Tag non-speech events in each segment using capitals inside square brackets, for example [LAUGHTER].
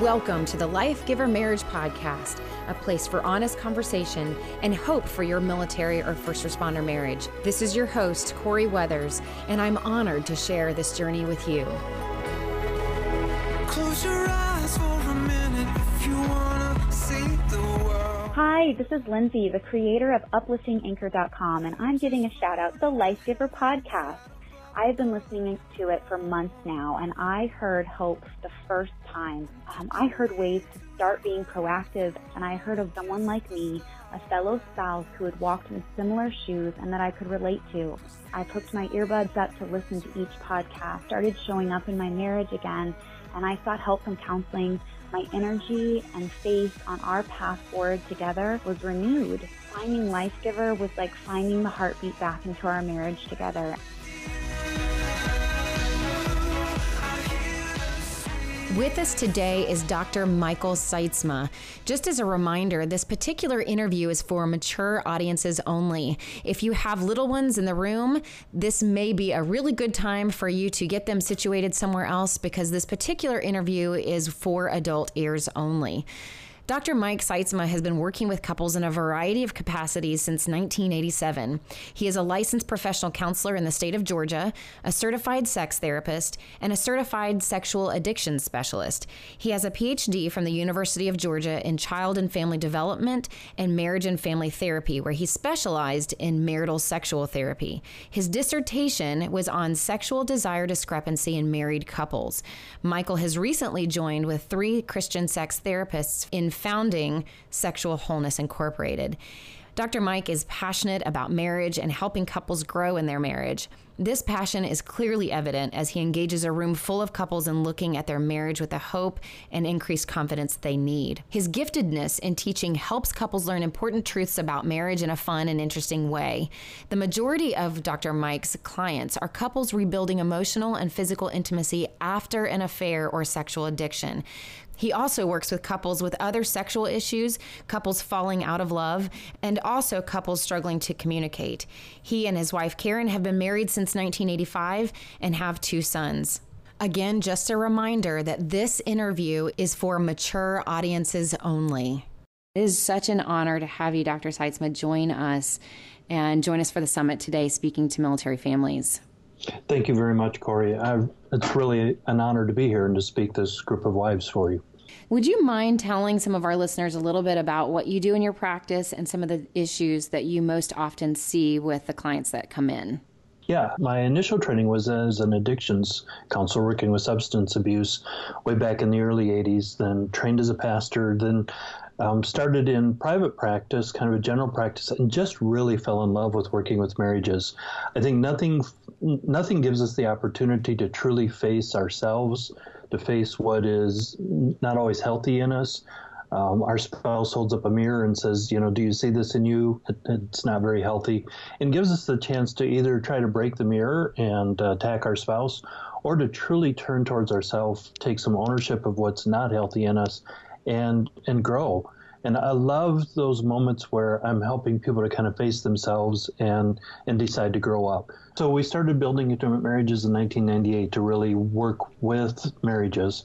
Welcome to the Life Giver Marriage Podcast, a place for honest conversation and hope for your military or first responder marriage. This is your host, Corey Weathers, and I'm honored to share this journey with you. Hi, this is Lindsay, the creator of upliftinganchor.com, and I'm giving a shout out to the Life Giver podcast. I've been listening to it for months now, and I heard hope the first time. Um, I heard ways to start being proactive, and I heard of someone like me, a fellow spouse who had walked in similar shoes and that I could relate to. I hooked my earbuds up to listen to each podcast, started showing up in my marriage again, and I sought help from counseling. My energy and faith on our path forward together was renewed. Finding Life Giver was like finding the heartbeat back into our marriage together. With us today is Dr. Michael Sytsma. Just as a reminder, this particular interview is for mature audiences only. If you have little ones in the room, this may be a really good time for you to get them situated somewhere else because this particular interview is for adult ears only. Dr. Mike Sytsma has been working with couples in a variety of capacities since 1987. He is a licensed professional counselor in the state of Georgia, a certified sex therapist, and a certified sexual addiction specialist. He has a PhD from the University of Georgia in child and family development and marriage and family therapy, where he specialized in marital sexual therapy. His dissertation was on sexual desire discrepancy in married couples. Michael has recently joined with three Christian sex therapists in founding Sexual Wholeness Incorporated. Dr. Mike is passionate about marriage and helping couples grow in their marriage. This passion is clearly evident as he engages a room full of couples in looking at their marriage with the hope and increased confidence they need. His giftedness in teaching helps couples learn important truths about marriage in a fun and interesting way. The majority of Dr. Mike's clients are couples rebuilding emotional and physical intimacy after an affair or sexual addiction. He also works with couples with other sexual issues, couples falling out of love, and also couples struggling to communicate. He and his wife Karen have been married since 1985 and have two sons. Again, just a reminder that this interview is for mature audiences only. It is such an honor to have you, Dr. Sytsma, join us and join us for the summit today, speaking to military families. Thank you very much, Corey. I've, it's really an honor to be here and to speak this group of wives for you. Would you mind telling some of our listeners a little bit about what you do in your practice and some of the issues that you most often see with the clients that come in? Yeah, my initial training was as an addictions counselor working with substance abuse way back in the early 80s, then trained as a pastor, then um, started in private practice, kind of a general practice, and just really fell in love with working with marriages. I think nothing nothing gives us the opportunity to truly face ourselves, to face what is not always healthy in us. Um, our spouse holds up a mirror and says, you know, do you see this in you? It, it's not very healthy, and gives us the chance to either try to break the mirror and uh, attack our spouse, or to truly turn towards ourselves, take some ownership of what's not healthy in us, and and grow. And I love those moments where I'm helping people to kind of face themselves and and decide to grow up. So we started building intimate marriages in 1998 to really work with marriages.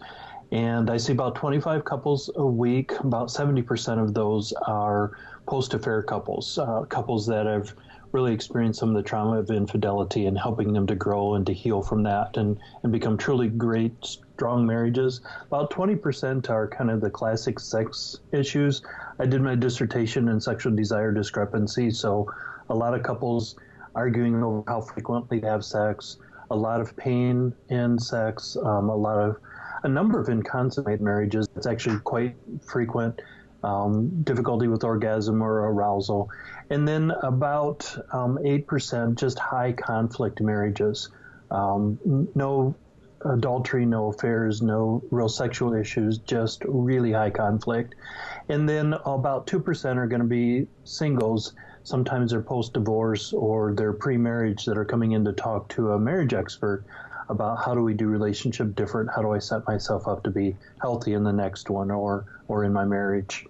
And I see about 25 couples a week. About 70% of those are post affair couples, uh, couples that have really experienced some of the trauma of infidelity and helping them to grow and to heal from that and, and become truly great, strong marriages. About 20% are kind of the classic sex issues. I did my dissertation in sexual desire discrepancy, so a lot of couples arguing over how frequently to have sex, a lot of pain in sex, um, a lot of a number of inconsummate marriages. It's actually quite frequent. Um, difficulty with orgasm or arousal, and then about um, 8% just high conflict marriages. Um, no adultery, no affairs, no real sexual issues, just really high conflict. And then about 2% are going to be singles. Sometimes they're post divorce or they're pre marriage that are coming in to talk to a marriage expert about how do we do relationship different? How do I set myself up to be healthy in the next one or, or in my marriage?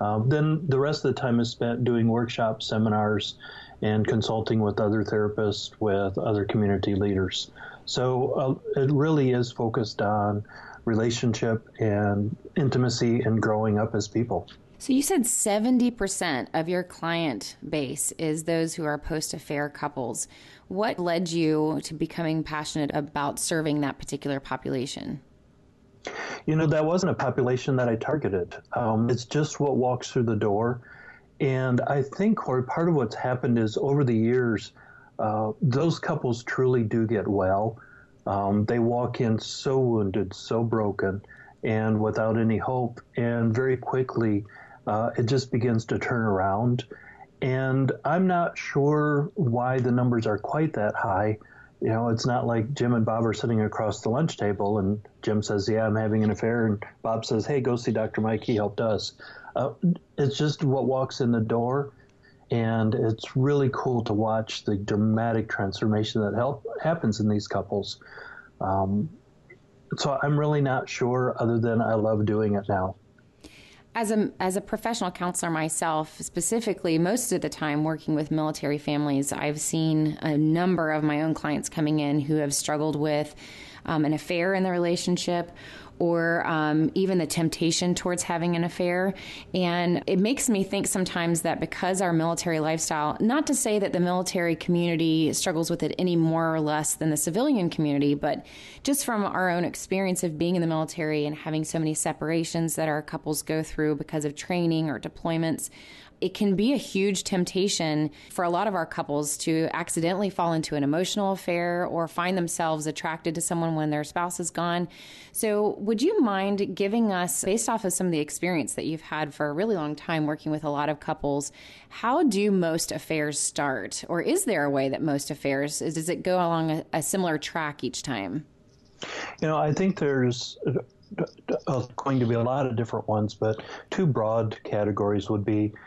Um, then the rest of the time is spent doing workshops, seminars, and consulting with other therapists, with other community leaders. So uh, it really is focused on relationship and intimacy and growing up as people. So you said 70% of your client base is those who are post affair couples. What led you to becoming passionate about serving that particular population? You know, that wasn't a population that I targeted. Um, it's just what walks through the door. And I think, Corey, part of what's happened is over the years, uh, those couples truly do get well. Um, they walk in so wounded, so broken, and without any hope. And very quickly, uh, it just begins to turn around. And I'm not sure why the numbers are quite that high. You know, it's not like Jim and Bob are sitting across the lunch table and Jim says, Yeah, I'm having an affair. And Bob says, Hey, go see Dr. Mike. He helped us. Uh, it's just what walks in the door. And it's really cool to watch the dramatic transformation that help, happens in these couples. Um, so I'm really not sure, other than I love doing it now as a as a professional counselor myself, specifically, most of the time working with military families, I've seen a number of my own clients coming in who have struggled with um, an affair in the relationship or um, even the temptation towards having an affair. And it makes me think sometimes that because our military lifestyle, not to say that the military community struggles with it any more or less than the civilian community, but just from our own experience of being in the military and having so many separations that our couples go through because of training or deployments it can be a huge temptation for a lot of our couples to accidentally fall into an emotional affair or find themselves attracted to someone when their spouse is gone. So, would you mind giving us, based off of some of the experience that you've had for a really long time working with a lot of couples, how do most affairs start? Or is there a way that most affairs, does it go along a, a similar track each time? You know, I think there's uh, going to be a lot of different ones, but two broad categories would be uh,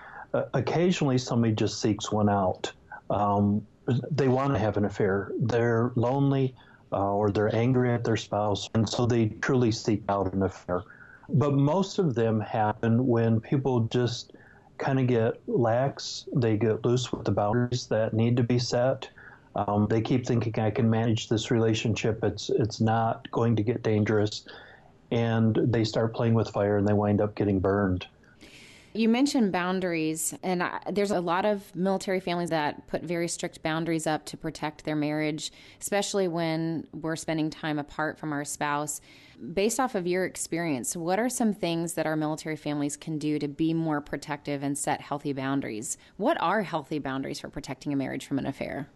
occasionally somebody just seeks one out. Um, they want to have an affair. They're lonely uh, or they're angry at their spouse, and so they truly seek out an affair. But most of them happen when people just kind of get lax. They get loose with the boundaries that need to be set. Um, they keep thinking, I can manage this relationship. It's it's not going to get dangerous, and they start playing with fire and they wind up getting burned. You mentioned boundaries, and I, there's a lot of military families that put very strict boundaries up to protect their marriage, especially when we're spending time apart from our spouse. Based off of your experience, what are some things that our military families can do to be more protective and set healthy boundaries? What are healthy boundaries for protecting a marriage from an affair?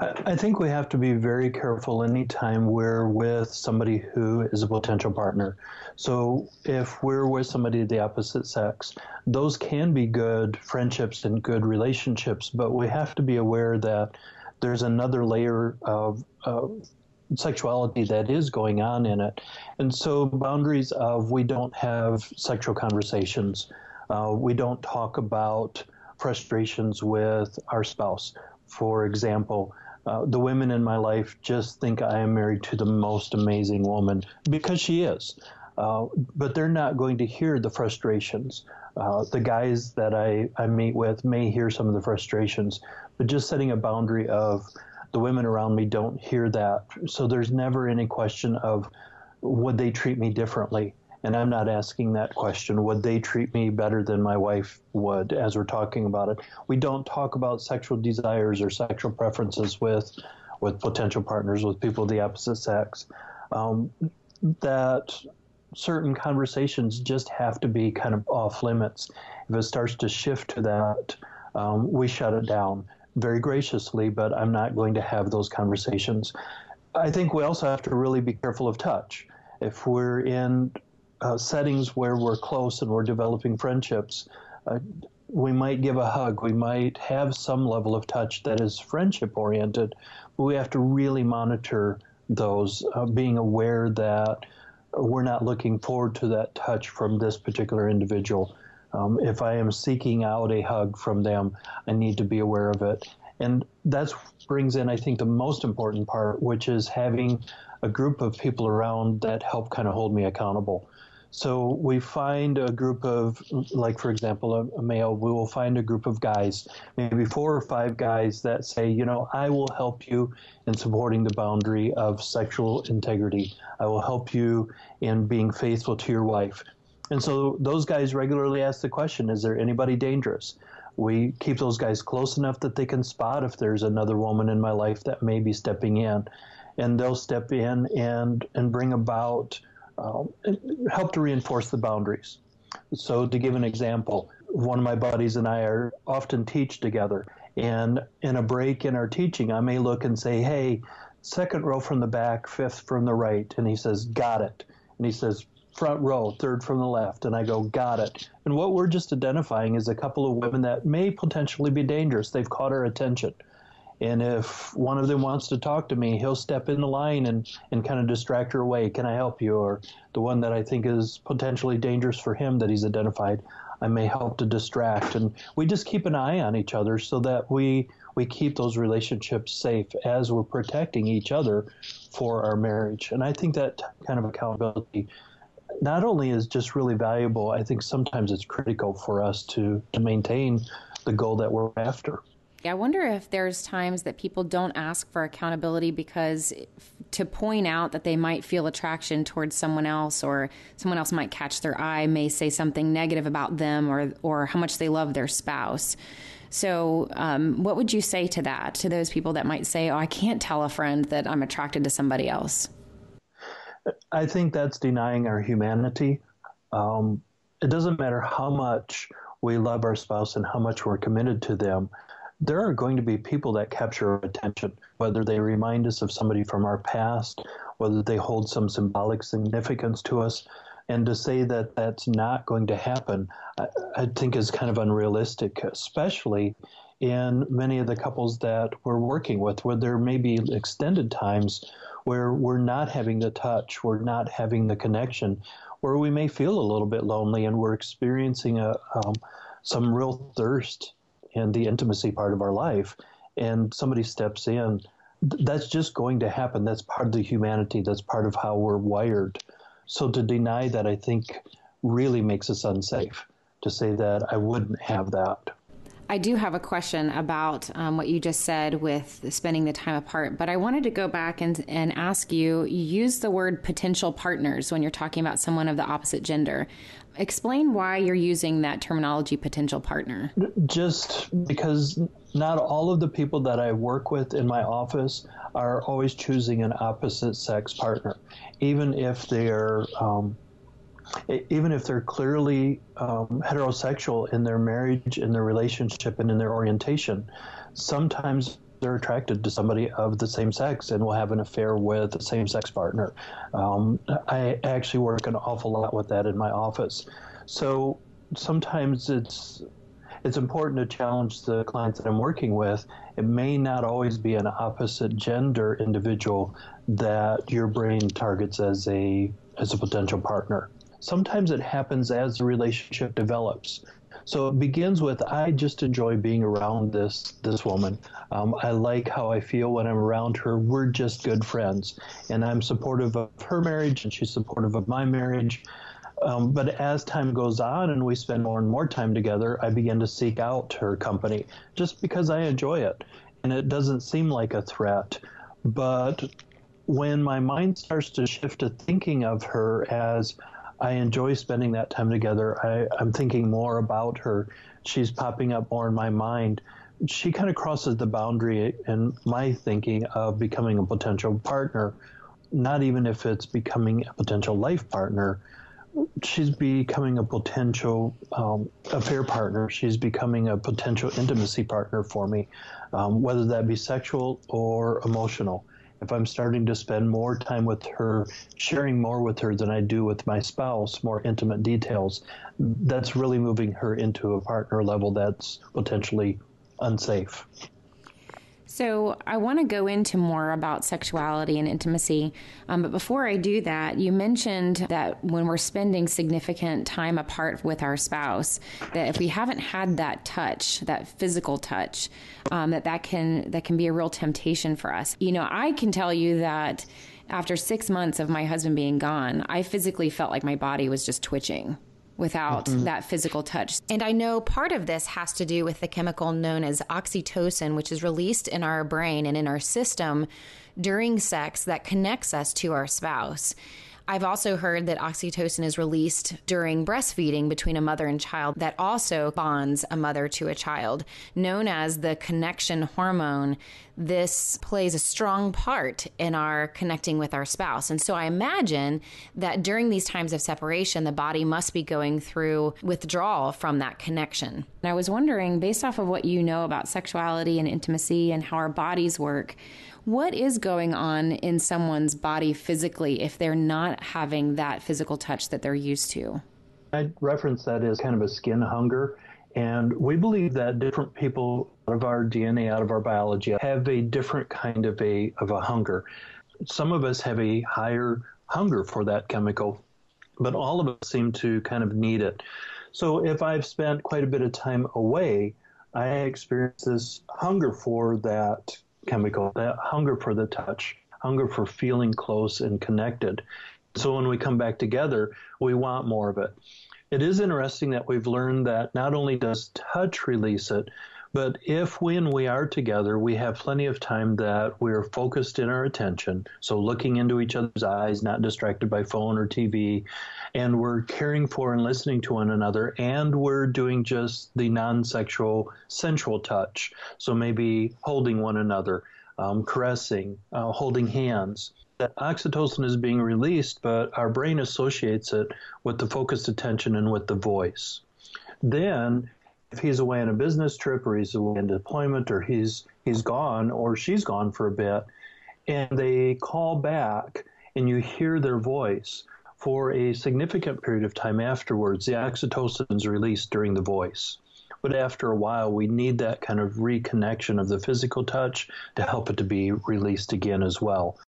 I think we have to be very careful anytime we're with somebody who is a potential partner. So if we're with somebody of the opposite sex, those can be good friendships and good relationships, but we have to be aware that there's another layer of uh, sexuality that is going on in it. And so boundaries of we don't have sexual conversations, uh, we don't talk about frustrations with our spouse. For example, uh, the women in my life just think I am married to the most amazing woman because she is. Uh, but they're not going to hear the frustrations. Uh, the guys that I, I meet with may hear some of the frustrations, but just setting a boundary of the women around me don't hear that. So there's never any question of would they treat me differently? And I'm not asking that question. Would they treat me better than my wife would as we're talking about it? We don't talk about sexual desires or sexual preferences with with potential partners, with people of the opposite sex. Um, that certain conversations just have to be kind of off limits. If it starts to shift to that, um, we shut it down very graciously, but I'm not going to have those conversations. I think we also have to really be careful of touch. If we're in uh, settings where we're close and we're developing friendships, uh, we might give a hug. We might have some level of touch that is friendship oriented, but we have to really monitor those, uh, being aware that we're not looking forward to that touch from this particular individual. Um, if I am seeking out a hug from them, I need to be aware of it. And that brings in, I think, the most important part, which is having a group of people around that help kind of hold me accountable. So we find a group of, like for example, a, a, male, we will find a group of guys, maybe four or five guys that say, you know, I will help you in supporting the boundary of sexual integrity. I will help you in being faithful to your wife. And so those guys regularly ask the question, is there anybody dangerous? We keep those guys close enough that they can spot if there's another woman in my life that may be stepping in. And they'll step in and, and bring about um, help to reinforce the boundaries. So, to give an example, one of my buddies and I are often teach together, and in a break in our teaching, I may look and say, "Hey, second row from the back, fifth from the right," and he says, "Got it," and he says, "Front row, third from the left," and I go, "Got it." And what we're just identifying is a couple of women that may potentially be dangerous. They've caught our attention. And if one of them wants to talk to me, he'll step in the line and, and kind of distract her away. Can I help you? Or the one that I think is potentially dangerous for him that he's identified, I may help to distract. And we just keep an eye on each other so that we we keep those relationships safe as we're protecting each other for our marriage. And I think that kind of accountability not only is just really valuable, I think sometimes it's critical for us to, to maintain the goal that we're after. I wonder if there's times that people don't ask for accountability because to point out that they might feel attraction towards someone else or someone else might catch their eye, may say something negative about them or, or how much they love their spouse. So, um, what would you say to that, to those people that might say, Oh, I can't tell a friend that I'm attracted to somebody else? I think that's denying our humanity. Um, it doesn't matter how much we love our spouse and how much we're committed to them there are going to be people that capture attention, whether they remind us of somebody from our past, whether they hold some symbolic significance to us. And to say that that's not going to happen, I, I think is kind of unrealistic, especially in many of the couples that we're working with, where there may be extended times where we're not having the touch, we're not having the connection, where we may feel a little bit lonely and we're experiencing a, um, some real thirst and the intimacy part of our life, and somebody steps in, that's just going to happen. That's part of the humanity. That's part of how we're wired. So to deny that, I think, really makes us unsafe. To say that I wouldn't have that. I do have a question about um, what you just said with spending the time apart, but I wanted to go back and, and ask you you use the word potential partners when you're talking about someone of the opposite gender. Explain why you're using that terminology, potential partner. Just because not all of the people that I work with in my office are always choosing an opposite sex partner, even if they're. Um, even if they're clearly um, heterosexual in their marriage, in their relationship, and in their orientation, sometimes they're attracted to somebody of the same sex and will have an affair with the same sex partner. Um, I actually work an awful lot with that in my office. So sometimes it's it's important to challenge the clients that I'm working with. It may not always be an opposite gender individual that your brain targets as a as a potential partner. Sometimes it happens as the relationship develops. So it begins with I just enjoy being around this this woman. Um, I like how I feel when I'm around her. We're just good friends, and I'm supportive of her marriage, and she's supportive of my marriage. Um, but as time goes on and we spend more and more time together, I begin to seek out her company just because I enjoy it, and it doesn't seem like a threat. But when my mind starts to shift to thinking of her as I enjoy spending that time together. I, I'm thinking more about her. She's popping up more in my mind. She kind of crosses the boundary in my thinking of becoming a potential partner, not even if it's becoming a potential life partner. She's becoming a potential um, affair partner. She's becoming a potential intimacy partner for me, um, whether that be sexual or emotional if I'm starting to spend more time with her, sharing more with her than I do with my spouse, more intimate details, that's really moving her into a partner level that's potentially unsafe. So, I want to go into more about sexuality and intimacy. Um, but before I do that, you mentioned that when we're spending significant time apart with our spouse, that if we haven't had that touch, that physical touch, um, that that can that can be a real temptation for us. You know, I can tell you that after six months of my husband being gone, I physically felt like my body was just twitching without mm-hmm. that physical touch. And I know part of this has to do with the chemical known as oxytocin, which is released in our brain and in our system during sex that connects us to our spouse. I've also heard that oxytocin is released during breastfeeding between a mother and child that also bonds a mother to a child, known as the connection hormone. This plays a strong part in our connecting with our spouse. And so I imagine that during these times of separation, the body must be going through withdrawal from that connection. And I was wondering, based off of what you know about sexuality and intimacy and how our bodies work, what is going on in someone's body physically if they're not having that physical touch that they're used to? I reference that as kind of a skin hunger. And we believe that different people out of our DNA, out of our biology, have a different kind of a, of a hunger. Some of us have a higher hunger for that chemical, but all of us seem to kind of need it. So if I've spent quite a bit of time away, I experience this hunger for that chemical, that hunger for the touch, hunger for feeling close and connected. So when we come back together, we want more of it. It is interesting that we've learned that not only does touch release it, but if when we are together, we have plenty of time that we're focused in our attention, so looking into each other's eyes, not distracted by phone or TV, and we're caring for and listening to one another, and we're doing just the non sexual, sensual touch. So maybe holding one another, um, caressing, uh, holding hands. That oxytocin is being released, but our brain associates it with the focused attention and with the voice. Then if he's away on a business trip or he's away in deployment or he's he's gone or she's gone for a bit and they call back and you hear their voice for a significant period of time afterwards the oxytocin is released during the voice. But after a while we need that kind of reconnection of the physical touch to help it to be released again as well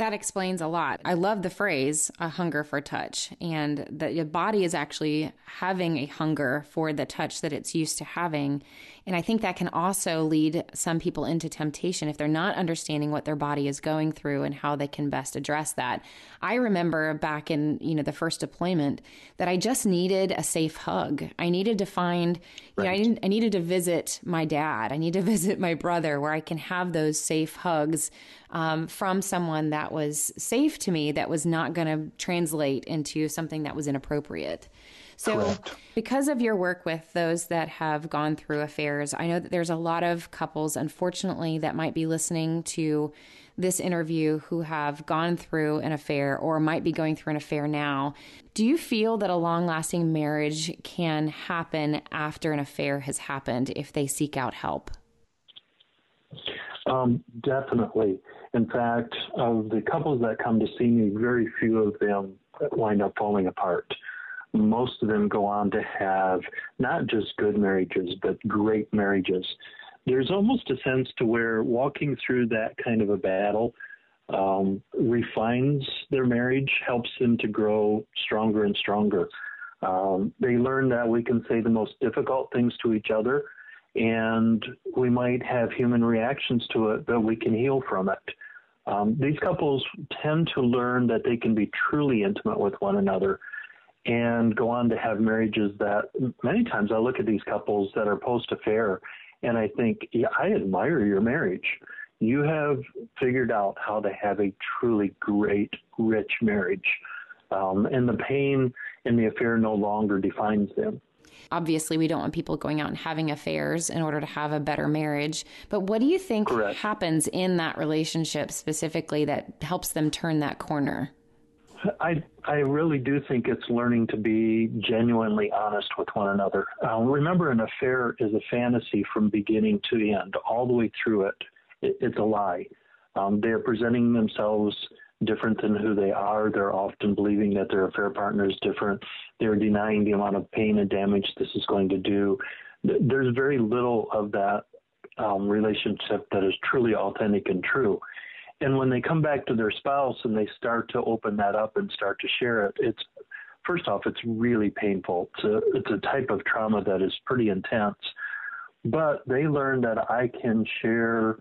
that explains a lot. I love the phrase a hunger for touch and that your body is actually having a hunger for the touch that it's used to having. And I think that can also lead some people into temptation if they're not understanding what their body is going through and how they can best address that. I remember back in, you know, the first deployment that I just needed a safe hug. I needed to find, you know, I, I needed to visit my dad. I need to [LAUGHS] visit my brother where I can have those safe hugs um, from someone that was safe to me that was not going to translate into something that was inappropriate. So, Correct. because of your work with those that have gone through affairs, I know that there's a lot of couples, unfortunately, that might be listening to this interview who have gone through an affair or might be going through an affair now. Do you feel that a long lasting marriage can happen after an affair has happened if they seek out help? Um, definitely. In fact, of the couples that come to see me, very few of them wind up falling apart. Most of them go on to have not just good marriages, but great marriages. There's almost a sense to where walking through that kind of a battle um, refines their marriage, helps them to grow stronger and stronger. Um, they learn that we can say the most difficult things to each other and we might have human reactions to it, but we can heal from it. Um, these couples tend to learn that they can be truly intimate with one another and go on to have marriages that many times I look at these couples that are post affair and I think, yeah, I admire your marriage. You have figured out how to have a truly great, rich marriage. Um, and the pain in the affair no longer defines them. Obviously, we don't want people going out and having affairs in order to have a better marriage. But what do you think Correct. happens in that relationship specifically that helps them turn that corner? I I really do think it's learning to be genuinely honest with one another. Uh, remember, an affair is a fantasy from beginning to end, all the way through it. it it's a lie. Um, they are presenting themselves different than who they are. They're often believing that their affair partner is different. They're denying the amount of pain and damage this is going to do. There's very little of that um, relationship that is truly authentic and true. And when they come back to their spouse and they start to open that up and start to share it, it's first off, it's really painful. It's a, it's a type of trauma that is pretty intense. But they learn that I can share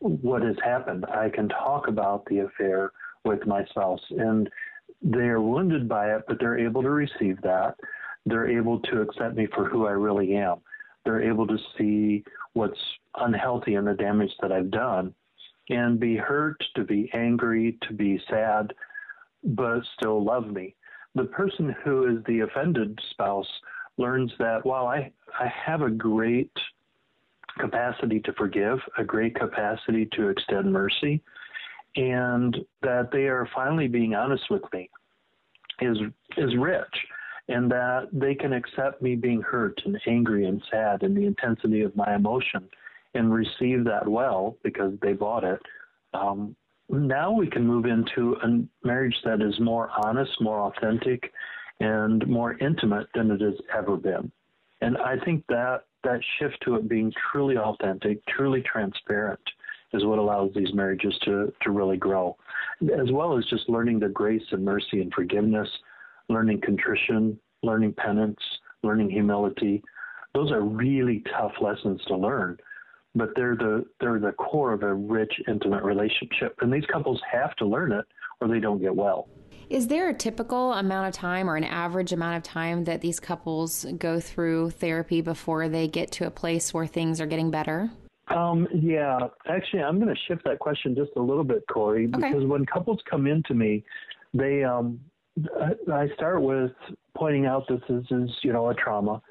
what has happened. I can talk about the affair with my spouse, and they're wounded by it, but they're able to receive that. They're able to accept me for who I really am. They're able to see what's unhealthy and the damage that I've done and be hurt, to be angry, to be sad, but still love me. The person who is the offended spouse learns that while I, I have a great capacity to forgive, a great capacity to extend mercy, and that they are finally being honest with me is is rich and that they can accept me being hurt and angry and sad and the intensity of my emotion and receive that well because they bought it. Um, now we can move into a marriage that is more honest, more authentic, and more intimate than it has ever been. And I think that that shift to it being truly authentic, truly transparent, is what allows these marriages to, to really grow, as well as just learning the grace and mercy and forgiveness, learning contrition, learning penance, learning humility. Those are really tough lessons to learn, but they're the they're the core of a rich, intimate relationship. And these couples have to learn it, or they don't get well. Is there a typical amount of time or an average amount of time that these couples go through therapy before they get to a place where things are getting better? Um, yeah, actually, I'm going to shift that question just a little bit, Corey, okay. because when couples come into me, they um, I start with pointing out that this is you know a trauma,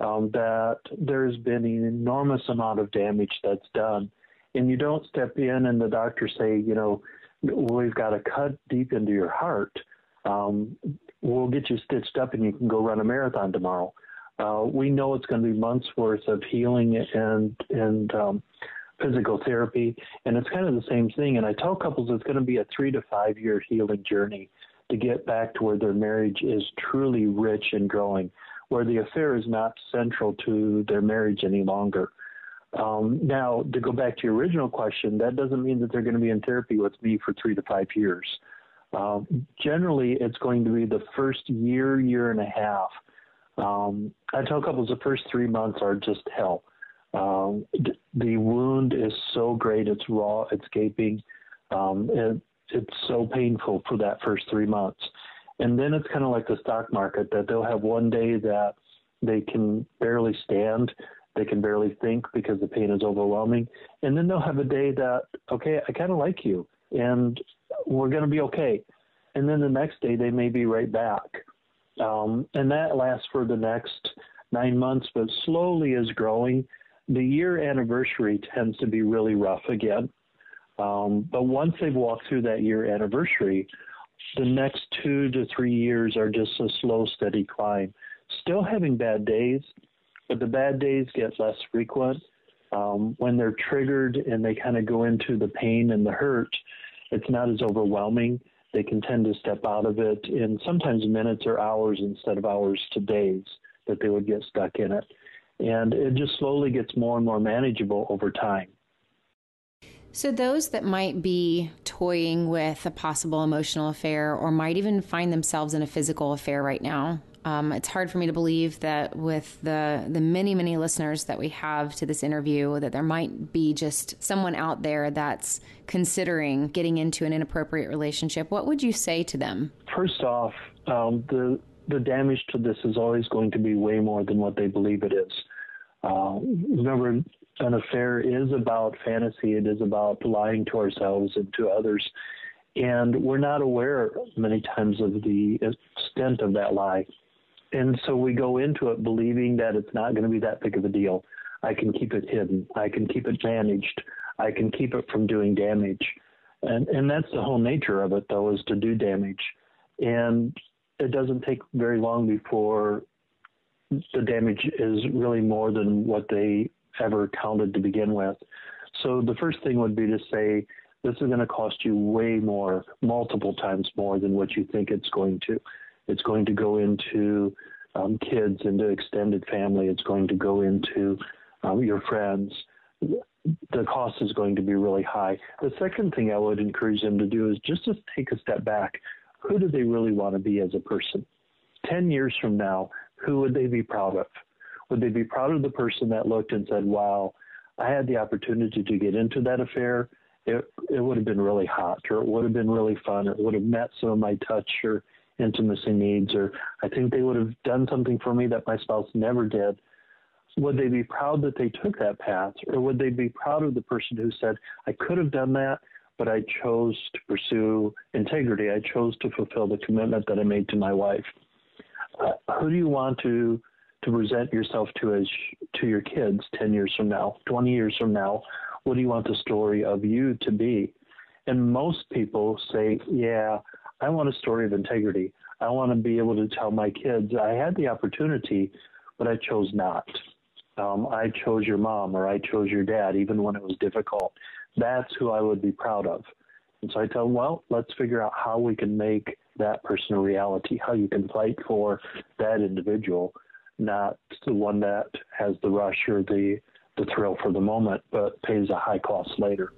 um, that there's been an enormous amount of damage that's done, and you don't step in and the doctor say you know we've got to cut deep into your heart. Um, we'll get you stitched up and you can go run a marathon tomorrow. Uh, we know it's going to be months worth of healing and and um, physical therapy, and it's kind of the same thing. And I tell couples it's going to be a three to five year healing journey to get back to where their marriage is truly rich and growing, where the affair is not central to their marriage any longer. Um, now, to go back to your original question, that doesn't mean that they're going to be in therapy with me for three to five years. Um, generally, it's going to be the first year, year and a half um, I tell couples the first three months are just hell. Um, the wound is so great, it's raw, it's gaping. Um, it, it's so painful for that first three months. And then it's kind of like the stock market that they'll have one day that they can barely stand, they can barely think because the pain is overwhelming. And then they'll have a day that, okay, I kind of like you and we're going to be okay. And then the next day they may be right back. Um, and that lasts for the next nine months, but slowly is growing. The year anniversary tends to be really rough again. Um, but once they've walked through that year anniversary, the next two to three years are just a slow, steady climb. Still having bad days, but the bad days get less frequent. Um, when they're triggered and they kind of go into the pain and the hurt, it's not as overwhelming they can tend to step out of it in sometimes minutes or hours instead of hours to days that they would get stuck in it. And it just slowly gets more and more manageable over time. So, those that might be toying with a possible emotional affair or might even find themselves in a physical affair right now, um, it's hard for me to believe that with the the many many listeners that we have to this interview, that there might be just someone out there that's considering getting into an inappropriate relationship. What would you say to them? First off, um, the the damage to this is always going to be way more than what they believe it is. Uh, remember, an affair is about fantasy. It is about lying to ourselves and to others. And we're not aware many times of the extent of that lie. And so we go into it believing that it's not going to be that big of a deal. I can keep it hidden. I can keep it managed. I can keep it from doing damage. And and that's the whole nature of it though is to do damage. And it doesn't take very long before the damage is really more than what they ever counted to begin with. So the first thing would be to say this is going to cost you way more, multiple times more than what you think it's going to. It's going to go into um, kids, into extended family. It's going to go into um, your friends. The cost is going to be really high. The second thing I would encourage them to do is just to take a step back. Who do they really want to be as a person? 10 years from now, who would they be proud of? Would they be proud of the person that looked and said, wow, I had the opportunity to get into that affair, it it would have been really hot, or it would have been really fun, or it would have met some of my touch or intimacy needs, or I think they would have done something for me that my spouse never did. Would they be proud that they took that path, or would they be proud of the person who said, "I could have done that, but I chose to pursue integrity. I chose to fulfill the commitment that I made to my wife." Uh, who do you want to to present yourself to as to your kids 10 years from now 20 years from now what do you want the story of you to be and most people say yeah i want a story of integrity. I want to be able to tell my kids i had the opportunity but i chose not. Um, i chose your mom or i chose your dad even when it was difficult. That's who i would be proud of. And so i tell them well let's figure out how we can make that person a reality how you can fight for that individual not the one that has the rush or the the thrill for the moment, but pays a high cost later.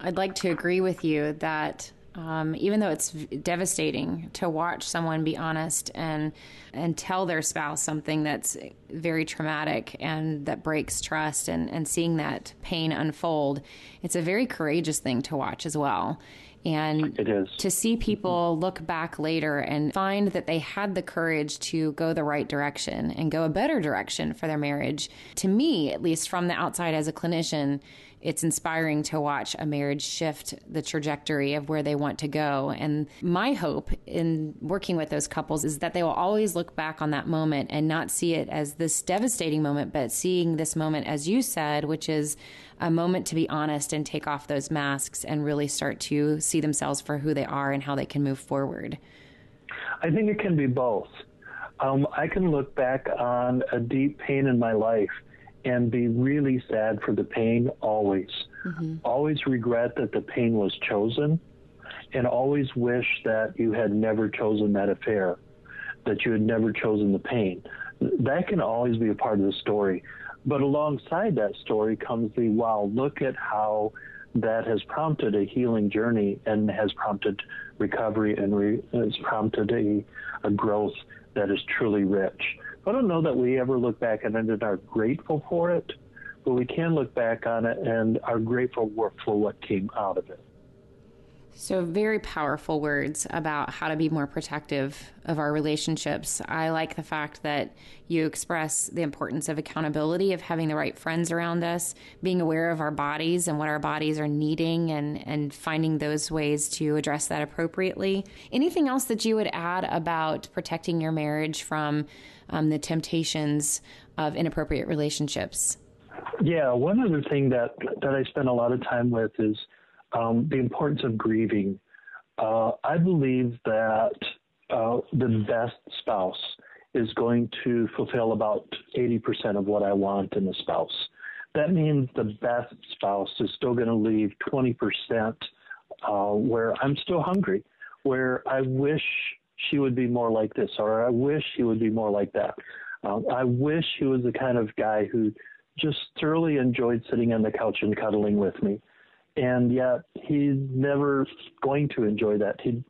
I'd like to agree with you that um, even though it's devastating to watch someone be honest and and tell their spouse something that's very traumatic and that breaks trust and, and seeing that pain unfold, it's a very courageous thing to watch as well. And to see people look back later and find that they had the courage to go the right direction and go a better direction for their marriage, to me, at least from the outside as a clinician, it's inspiring to watch a marriage shift the trajectory of where they want to go. And my hope in working with those couples is that they will always look back on that moment and not see it as this devastating moment, but seeing this moment, as you said, which is a moment to be honest and take off those masks and really start to see themselves for who they are and how they can move forward. I think it can be both. Um, I can look back on a deep pain in my life and be really sad for the pain always. Mm-hmm. Always regret that the pain was chosen and always wish that you had never chosen that affair, that you had never chosen the pain. That can always be a part of the story. But alongside that story comes the wow, look at how that has prompted a healing journey and has prompted recovery and re- has prompted a, a growth that is truly rich. I don't know that we ever look back on it and are grateful for it, but we can look back on it and are grateful for what came out of it. So, very powerful words about how to be more protective of our relationships. I like the fact that you express the importance of accountability, of having the right friends around us, being aware of our bodies and what our bodies are needing, and, and finding those ways to address that appropriately. Anything else that you would add about protecting your marriage from um, the temptations of inappropriate relationships? Yeah, one other thing that, that I spend a lot of time with is um, the importance of grieving. Uh, I believe that uh, the best spouse is going to fulfill about 80% of what I want in a spouse. That means the best spouse is still going to leave 20% uh, where I'm still hungry, where I wish she would be more like this, or I wish he would be more like that. Um, I wish he was the kind of guy who just thoroughly enjoyed sitting on the couch and cuddling with me and yet he's never going to enjoy that. He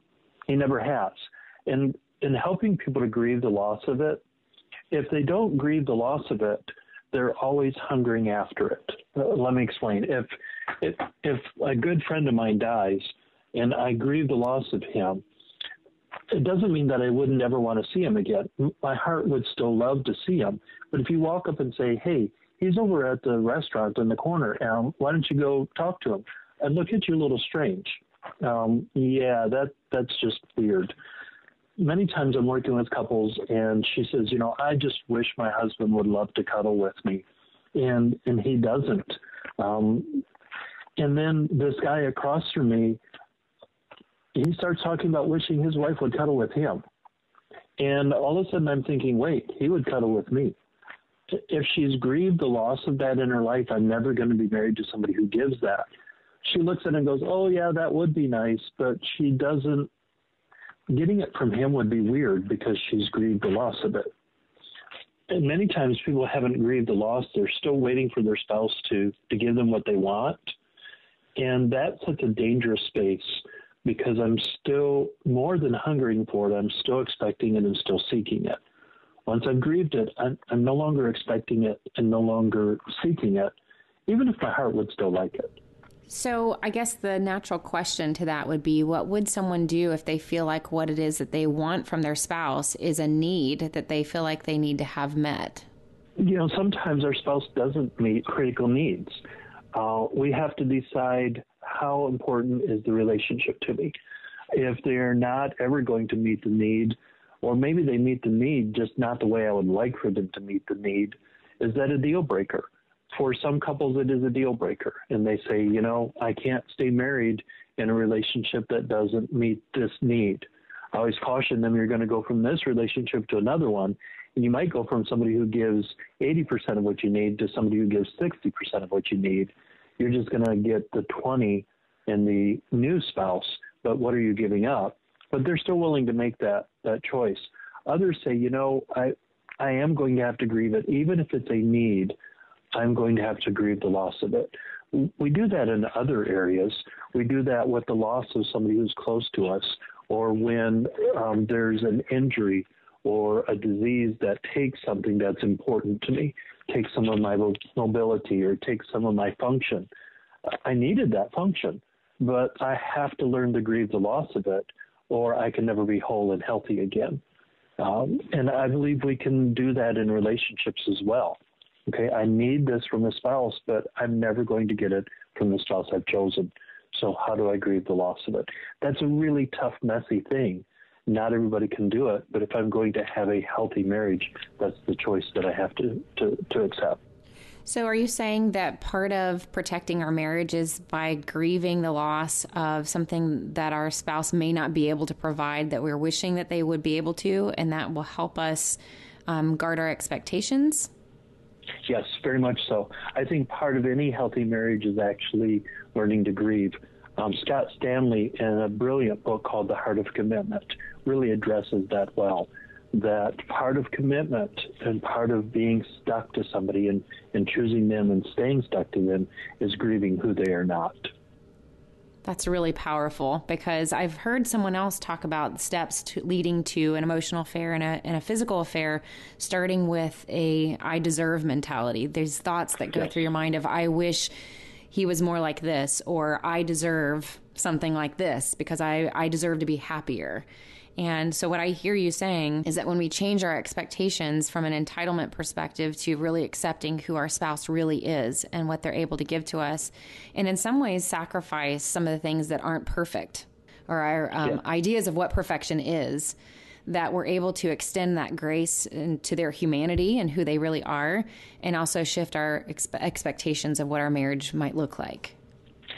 he never has. And in helping people to grieve the loss of it, if they don't grieve the loss of it, they're always hungering after it. Uh, let me explain. If if if a good friend of mine dies and I grieve the loss of him, it doesn't mean that I wouldn't ever want to see him again. My heart would still love to see him. But if you walk up and say, "Hey, he's over at the restaurant in the corner. and why don't you go talk to him? And look at you a little strange. Um, yeah, that that's just weird. Many times I'm working with couples, and she says, you know, I just wish my husband would love to cuddle with me, and and he doesn't. Um, and then this guy across from me, he starts talking about wishing his wife would cuddle with him. And all of a sudden I'm thinking, wait, he would cuddle with me if she's grieved the loss of that in her life, I'm never going to be married to somebody who gives that. She looks at it and goes, Oh, yeah, that would be nice, but she doesn't. Getting it from him would be weird because she's grieved the loss of it. And many times people haven't grieved the loss, they're still waiting for their spouse to, to give them what they want. And that's such a dangerous space because I'm still more than hungering for it, I'm still expecting it and still seeking it. Once I've grieved it, I'm, I'm no longer expecting it and no longer seeking it. even if my heart would still like it. So, I guess the natural question to that would be what would someone do if they feel like what it is that they want from their spouse is a need that they feel like they need to have met? You know, sometimes our spouse doesn't meet critical needs. Uh, we have to decide how important is the relationship to me. If they're not ever going to meet the need, or maybe they meet the need just not the way I would like for them to meet the need, is that a deal breaker? For some couples, it is a deal breaker, and they say, you know, I can't stay married in a relationship that doesn't meet this need. I always caution them you're going to go from this relationship to another one, and you might go from somebody who gives 80% of what you need to somebody who gives 60% of what you need. You're just going to get the 20 in the new spouse, but what are you giving up? But they're still willing to make that that choice. Others say, you know, I I am going to have to grieve it, even if it's a need. I'm going to have to grieve the loss of it. We do that in other areas. We do that with the loss of somebody who's close to us, or when um, there's an injury or a disease that takes something that's important to me, takes some of my mobility or take some of my function. I needed that function, but I have to learn to grieve the loss of it, or I can never be whole and healthy again. Um, and I believe we can do that in relationships as well. Okay, I need this from a spouse, but I'm never going to get it from the spouse I've chosen. So how do I grieve the loss of it? That's a really tough, messy thing. Not everybody can do it, but if I'm going to have a healthy marriage, that's the choice that I have to, to, to accept. So, are you saying that part of protecting our marriage is by grieving the loss of something that our spouse may not be able to provide that we're wishing that they would be able to, and that will help us um, guard our expectations? Yes, very much so. I think part of any healthy marriage is actually learning to grieve. Um, Scott Stanley, in a brilliant book called The Heart of Commitment, really addresses that well. That part of commitment and part of being stuck to somebody and, and choosing them and staying stuck to them is grieving who they are not. That's really powerful because I've heard someone else talk about steps to leading to an emotional affair and a, and a physical affair, starting with a I deserve mentality. There's thoughts that go yes. through your mind of I wish he was more like this, or I deserve something like this because I, I deserve to be happier. And so, what I hear you saying is that when we change our expectations from an entitlement perspective to really accepting who our spouse really is and what they're able to give to us, and in some ways sacrifice some of the things that aren't perfect or our um, yeah. ideas of what perfection is, that we're able to extend that grace to their humanity and who they really are, and also shift our expe- expectations of what our marriage might look like.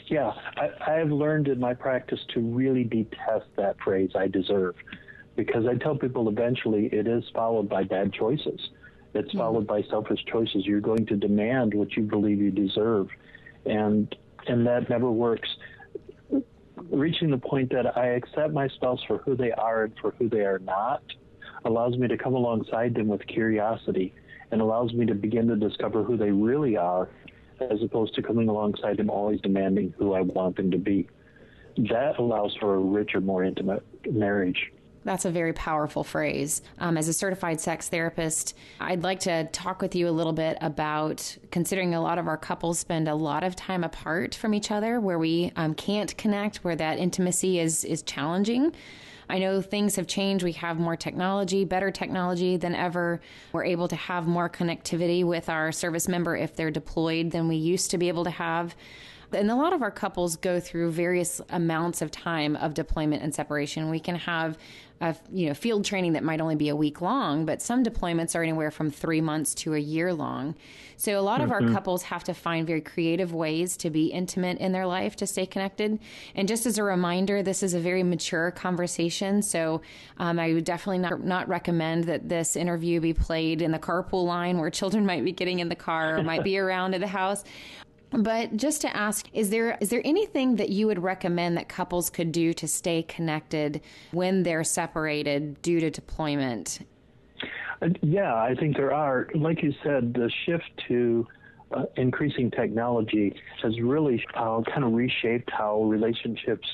Yeah, I, have learned in my practice to really detest that phrase, I deserve, because I tell people eventually it is followed by bad choices. It's mm-hmm. followed by selfish choices. You're going to demand what you believe you deserve, and and that never works. Reaching the point that I accept my spouse for who they are and for who they are not allows me to come alongside them with curiosity and allows me to begin to discover who they really are as opposed to coming alongside them always demanding who I want them to be. That allows for a richer, more intimate marriage. That's a very powerful phrase. Um, as a certified sex therapist, I'd like to talk with you a little bit about considering a lot of our couples spend a lot of time apart from each other, where we um, can't connect, where that intimacy is is challenging. I know things have changed. We have more technology, better technology than ever. We're able to have more connectivity with our service member if they're deployed than we used to be able to have. And a lot of our couples go through various amounts of time of deployment and separation. We can have a you know field training that might only be a week long, but some deployments are anywhere from three months to a year long. So a lot mm-hmm. of our mm-hmm. couples have to find very creative ways to be intimate in their life to stay connected. And just as a reminder, this is a very mature conversation, so um, I would definitely not not recommend that this interview be played in the carpool line where children might be getting in the car or might be [LAUGHS] around at the house. But just to ask, is there is there anything that you would recommend that couples could do to stay connected when they're separated due to deployment? Uh, yeah, I think there are. Like you said, the shift to uh, increasing technology has really uh, kind of reshaped how relationships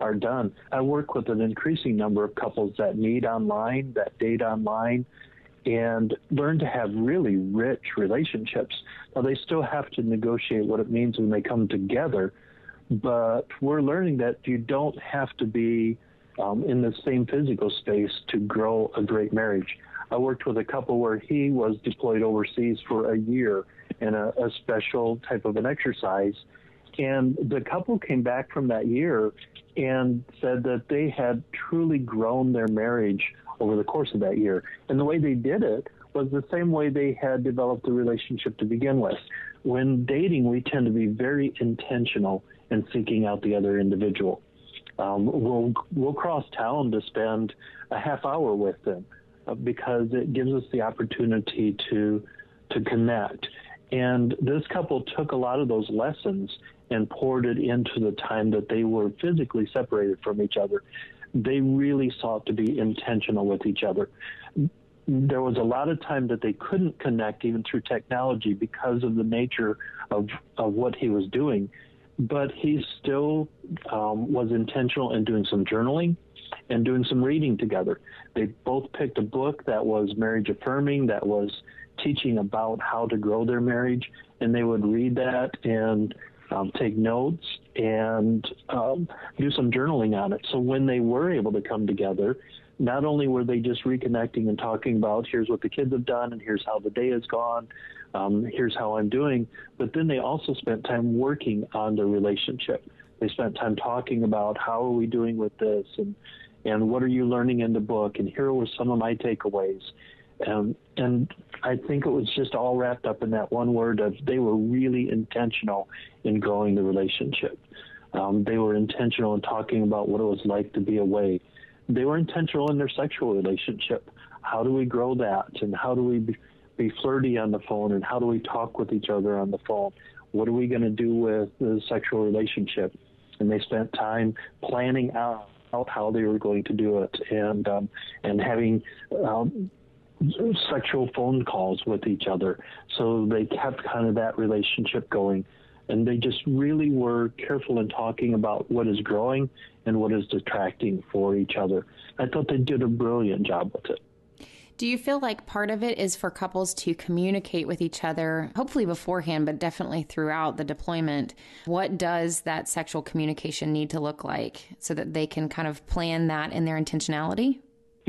are done. I work with an increasing number of couples that meet online, that date online, and learn to have really rich relationships. Now, they still have to negotiate what it means when they come together, but we're learning that you don't have to be um, in the same physical space to grow a great marriage. I worked with a couple where he was deployed overseas for a year in a, a special type of an exercise. And the couple came back from that year and said that they had truly grown their marriage over the course of that year. And the way they did it was the same way they had developed the relationship to begin with. When dating, we tend to be very intentional in seeking out the other individual. Um, we'll we'll cross town to spend a half hour with them uh, because it gives us the opportunity to to connect. And this couple took a lot of those lessons and poured it into the time that they were physically separated from each other they really sought to be intentional with each other. There was a lot of time that they couldn't connect even through technology because of the nature of, of what he was doing. But he still um, was intentional in doing some journaling and doing some reading together. They both picked a book that was marriage affirming, that was teaching about how to grow their marriage, and they would read that and um, take notes and um, do some journaling on it. So when they were able to come together, not only were they just reconnecting and talking about here's what the kids have done and here's how the day has gone, um, here's how I'm doing, but then they also spent time working on their relationship. They spent time talking about how are we doing with this and and what are you learning in the book and here were some of my takeaways um, and I think it was just all wrapped up in that one word of they were really intentional in growing the relationship. Um, they were intentional in talking about what it was like to be away. They were intentional in their sexual relationship. How do we grow that? And how do we be, be flirty on the phone? And how do we talk with each other on the phone? What are we going to do with the sexual relationship? And they spent time planning out how they were going to do it and um, and having um, sexual phone calls with each other. So they kept kind of that relationship going. And they just really were careful in talking about what is growing and what is detracting for each other. I thought they did a brilliant job with it. Do you feel like part of it is for couples to communicate with each other, hopefully beforehand, but definitely throughout the deployment? What does that sexual communication need to look like so that they can kind of plan that in their intentionality?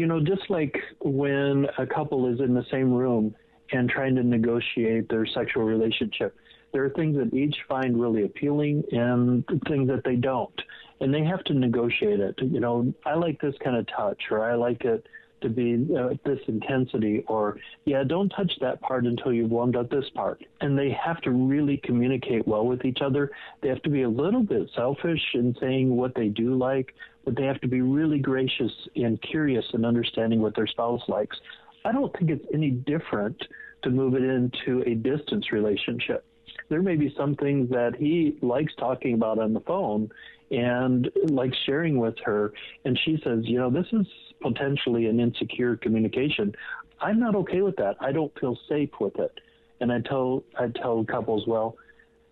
You know, just like when a couple is in the same room and trying to negotiate their sexual relationship, there are things that each find really appealing and things that they don't. And they have to negotiate it. You know, I like this kind of touch, or I like it to be uh, this intensity, or yeah, don't touch that part until you've warmed up this part. And they have to really communicate well with each other. They have to be a little bit selfish in saying what they do like, but they have to be really gracious and curious in understanding what their spouse likes. I don't think it's any different to move it into a distance relationship. There may be some things that he likes talking about on the phone and likes sharing with her, and she says, you know, this is potentially an insecure communication. I'm not okay with that. I don't feel safe with it. And I tell I tell couples, well,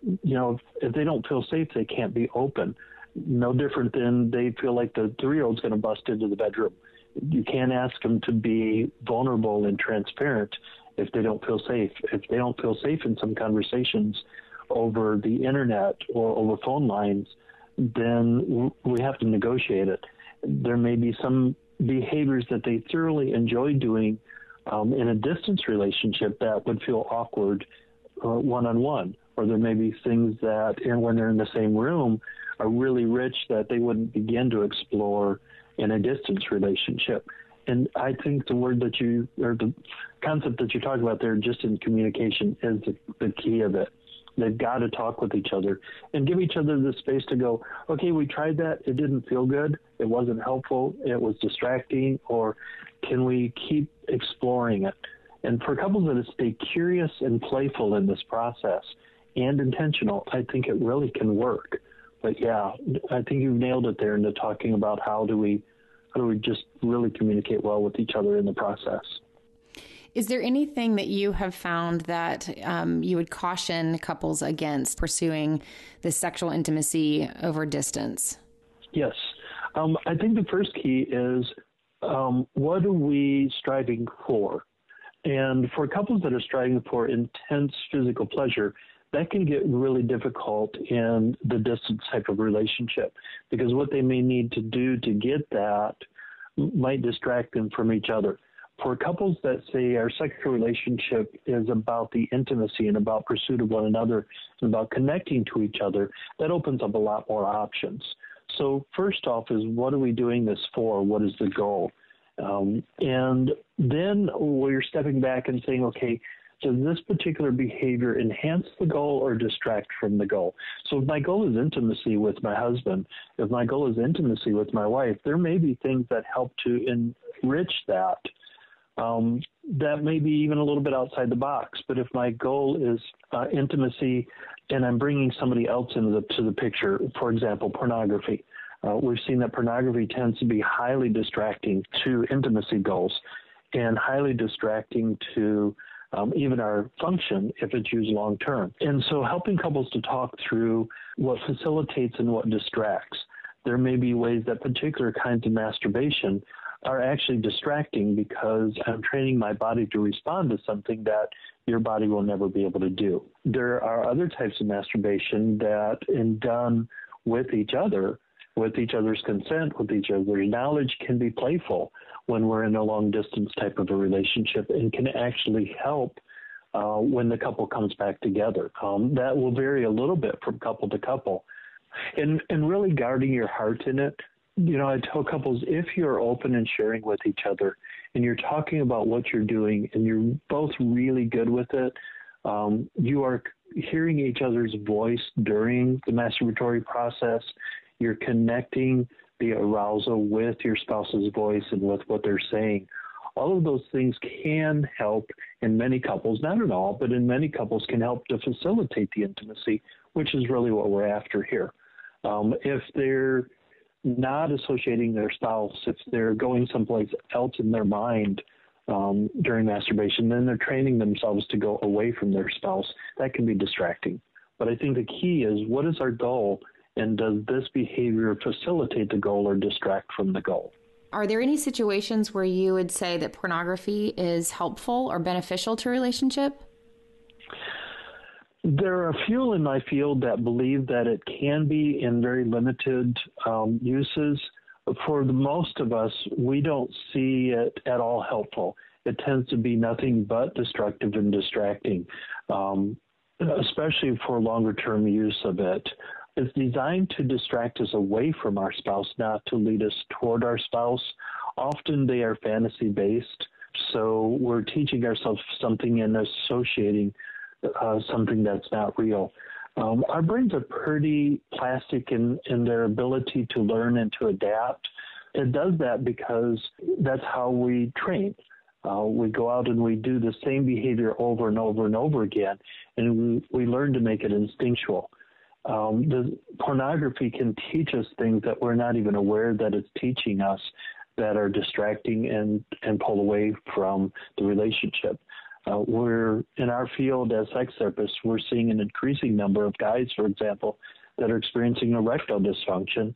you know, if, if they don't feel safe, they can't be open no different than they feel like the three year old's going to bust into the bedroom. You can't ask them to be vulnerable and transparent if they don't feel safe. If they don't feel safe in some conversations over the internet or over phone lines, then we have to negotiate it. There may be some behaviors that they thoroughly enjoy doing um, in a distance relationship that would feel awkward one on one. Or there may be things that, and when they're in the same room, are really rich that they wouldn't begin to explore in a distance relationship. And I think the word that you, or the concept that you're talking about there, just in communication, is the, the key of it. They've got to talk with each other and give each other the space to go, okay, we tried that. It didn't feel good. It wasn't helpful. It was distracting. Or can we keep exploring it? And for couples that stay curious and playful in this process and intentional, I think it really can work but yeah, I think you've nailed it there into talking about how do we how do we just really communicate well with each other in the process. Is there anything that you have found that um, you would caution couples against pursuing the sexual intimacy over distance? Yes. Um, I think the first key is um, what are we striving for? And for couples that are striving for intense physical pleasure, that can get really difficult in the distance type of relationship because what they may need to do to get that might distract them from each other. For couples that say our sexual relationship is about the intimacy and about pursuit of one another and about connecting to each other, that opens up a lot more options. So, first off, is what are we doing this for? What is the goal? Um, and then we're stepping back and saying, okay, does this particular behavior enhance the goal or distract from the goal? So if my goal is intimacy with my husband, if my goal is intimacy with my wife, there may be things that help to enrich that. Um, that may be even a little bit outside the box. But if my goal is uh, intimacy and I'm bringing somebody else into the, to the picture, for example, pornography, uh, we've seen that pornography tends to be highly distracting to intimacy goals and highly distracting to um, even our function if it's used long term. And so helping couples to talk through what facilitates and what distracts. There may be ways that particular kinds of masturbation are actually distracting because I'm training my body to respond to something that your body will never be able to do. There are other types of masturbation that, in done with each other, with each other's consent, with each other's knowledge, can be playful when we're in a long distance type of a relationship and can actually help uh, when the couple comes back together. Um, that will vary a little bit from couple to couple. And, and really guarding your heart in it. You know, I tell couples if you're open and sharing with each other and you're talking about what you're doing and you're both really good with it, um, you are hearing each other's voice during the masturbatory process. You're connecting the arousal with your spouse's voice and with what they're saying. All of those things can help in many couples, not in all, but in many couples can help to facilitate the intimacy, which is really what we're after here. Um, if they're not associating their spouse, if they're going someplace else in their mind um, during masturbation, then they're training themselves to go away from their spouse. That can be distracting. But I think the key is what is our goal and does this behavior facilitate the goal or distract from the goal? Are there any situations where you would say that pornography is helpful or beneficial to a relationship? There are a few in my field that believe that it can be in very limited um, uses. For the most of us, we don't see it at all helpful. It tends to be nothing but destructive and distracting, um, especially for longer term use of it. it is designed to distract us away from our spouse, not to lead us toward our spouse. Often they are fantasy based, so we're teaching ourselves something and associating uh, something that's not real. Um, our brains are pretty plastic in, in their ability to learn and to adapt. It does that because that's how we train. Uh, we go out and we do the same behavior over and over and over again, and we, we learn to make it instinctual um, the pornography can teach us things that we're not even aware that it's teaching us that are distracting and, and pull away from the relationship. Uh, we're in our field as sex therapists, we're seeing an increasing number of guys, for example, that are experiencing erectile dysfunction,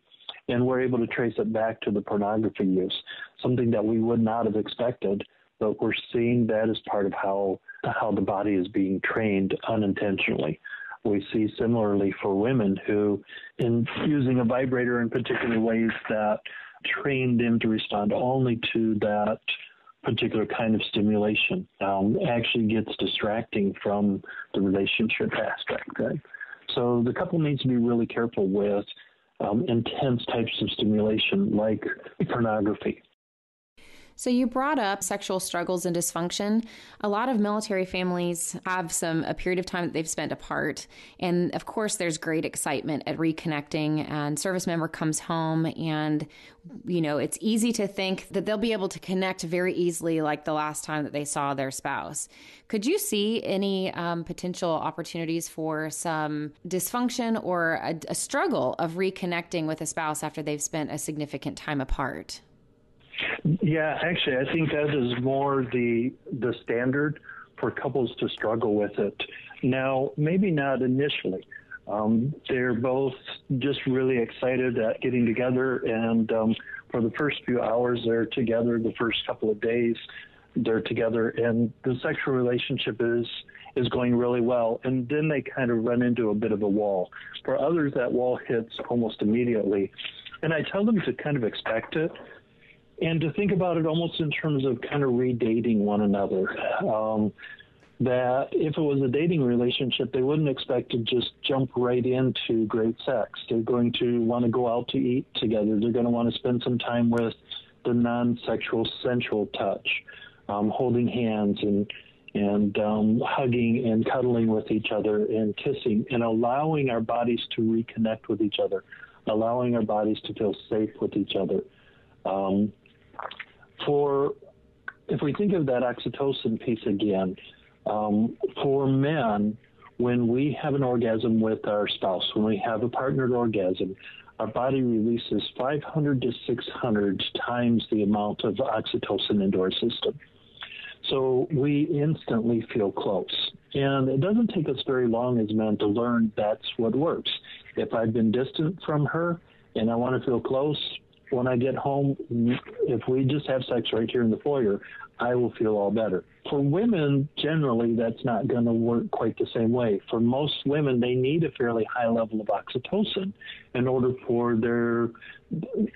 and we're able to trace it back to the pornography use, something that we would not have expected, but we're seeing that as part of how how the body is being trained unintentionally. We see similarly for women who, in using a vibrator in particular ways that train them to respond only to that particular kind of stimulation, um, actually gets distracting from the relationship aspect. Right? So the couple needs to be really careful with um, intense types of stimulation like pornography. So, you brought up sexual struggles and dysfunction. A lot of military families have some a period of time that they've spent apart. And of course, there's great excitement at reconnecting, and service member comes home, and you know, it's easy to think that they'll be able to connect very easily, like the last time that they saw their spouse. Could you see any um, potential opportunities for some dysfunction or a, a struggle of reconnecting with a spouse after they've spent a significant time apart? Yeah, actually, I think that is more the the standard for couples to struggle with it. Now, maybe not initially. Um, they're both just really excited at getting together, and um, for the first few hours they're together, the first couple of days, they're together and the sexual relationship is is going really well and then they kind of run into a bit of a wall for others that wall hits almost immediately and i tell them to kind of expect it and to think about it almost in terms of kind of redating one another um, that if it was a dating relationship, they wouldn't expect to just jump right into great sex. They're going to want to go out to eat together. They're going to want to spend some time with the non-sexual sensual touch, um, holding hands and and um, hugging and cuddling with each other and kissing and allowing our bodies to reconnect with each other, allowing our bodies to feel safe with each other. Um, for if we think of that oxytocin piece again, um, for men, when we have an orgasm with our spouse, when we have a partnered orgasm, our body releases 500 to 600 times the amount of oxytocin into our system. So we instantly feel close. And it doesn't take us very long as men to learn that's what works. If I've been distant from her and I want to feel close, when I get home, if we just have sex right here in the foyer, I will feel all better. For women, generally, that's not going to work quite the same way. For most women, they need a fairly high level of oxytocin in order for their,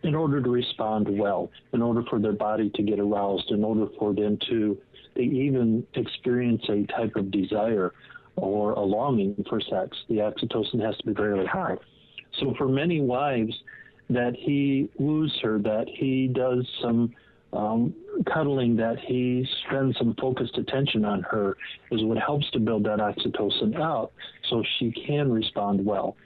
in order to respond well, in order for their body to get aroused, in order for them to even experience a type of desire or a longing for sex. The oxytocin has to be fairly high. So for many wives, that he woos her, that he does some um, cuddling, that he spends some focused attention on her is what helps to build that oxytocin up so she can respond well.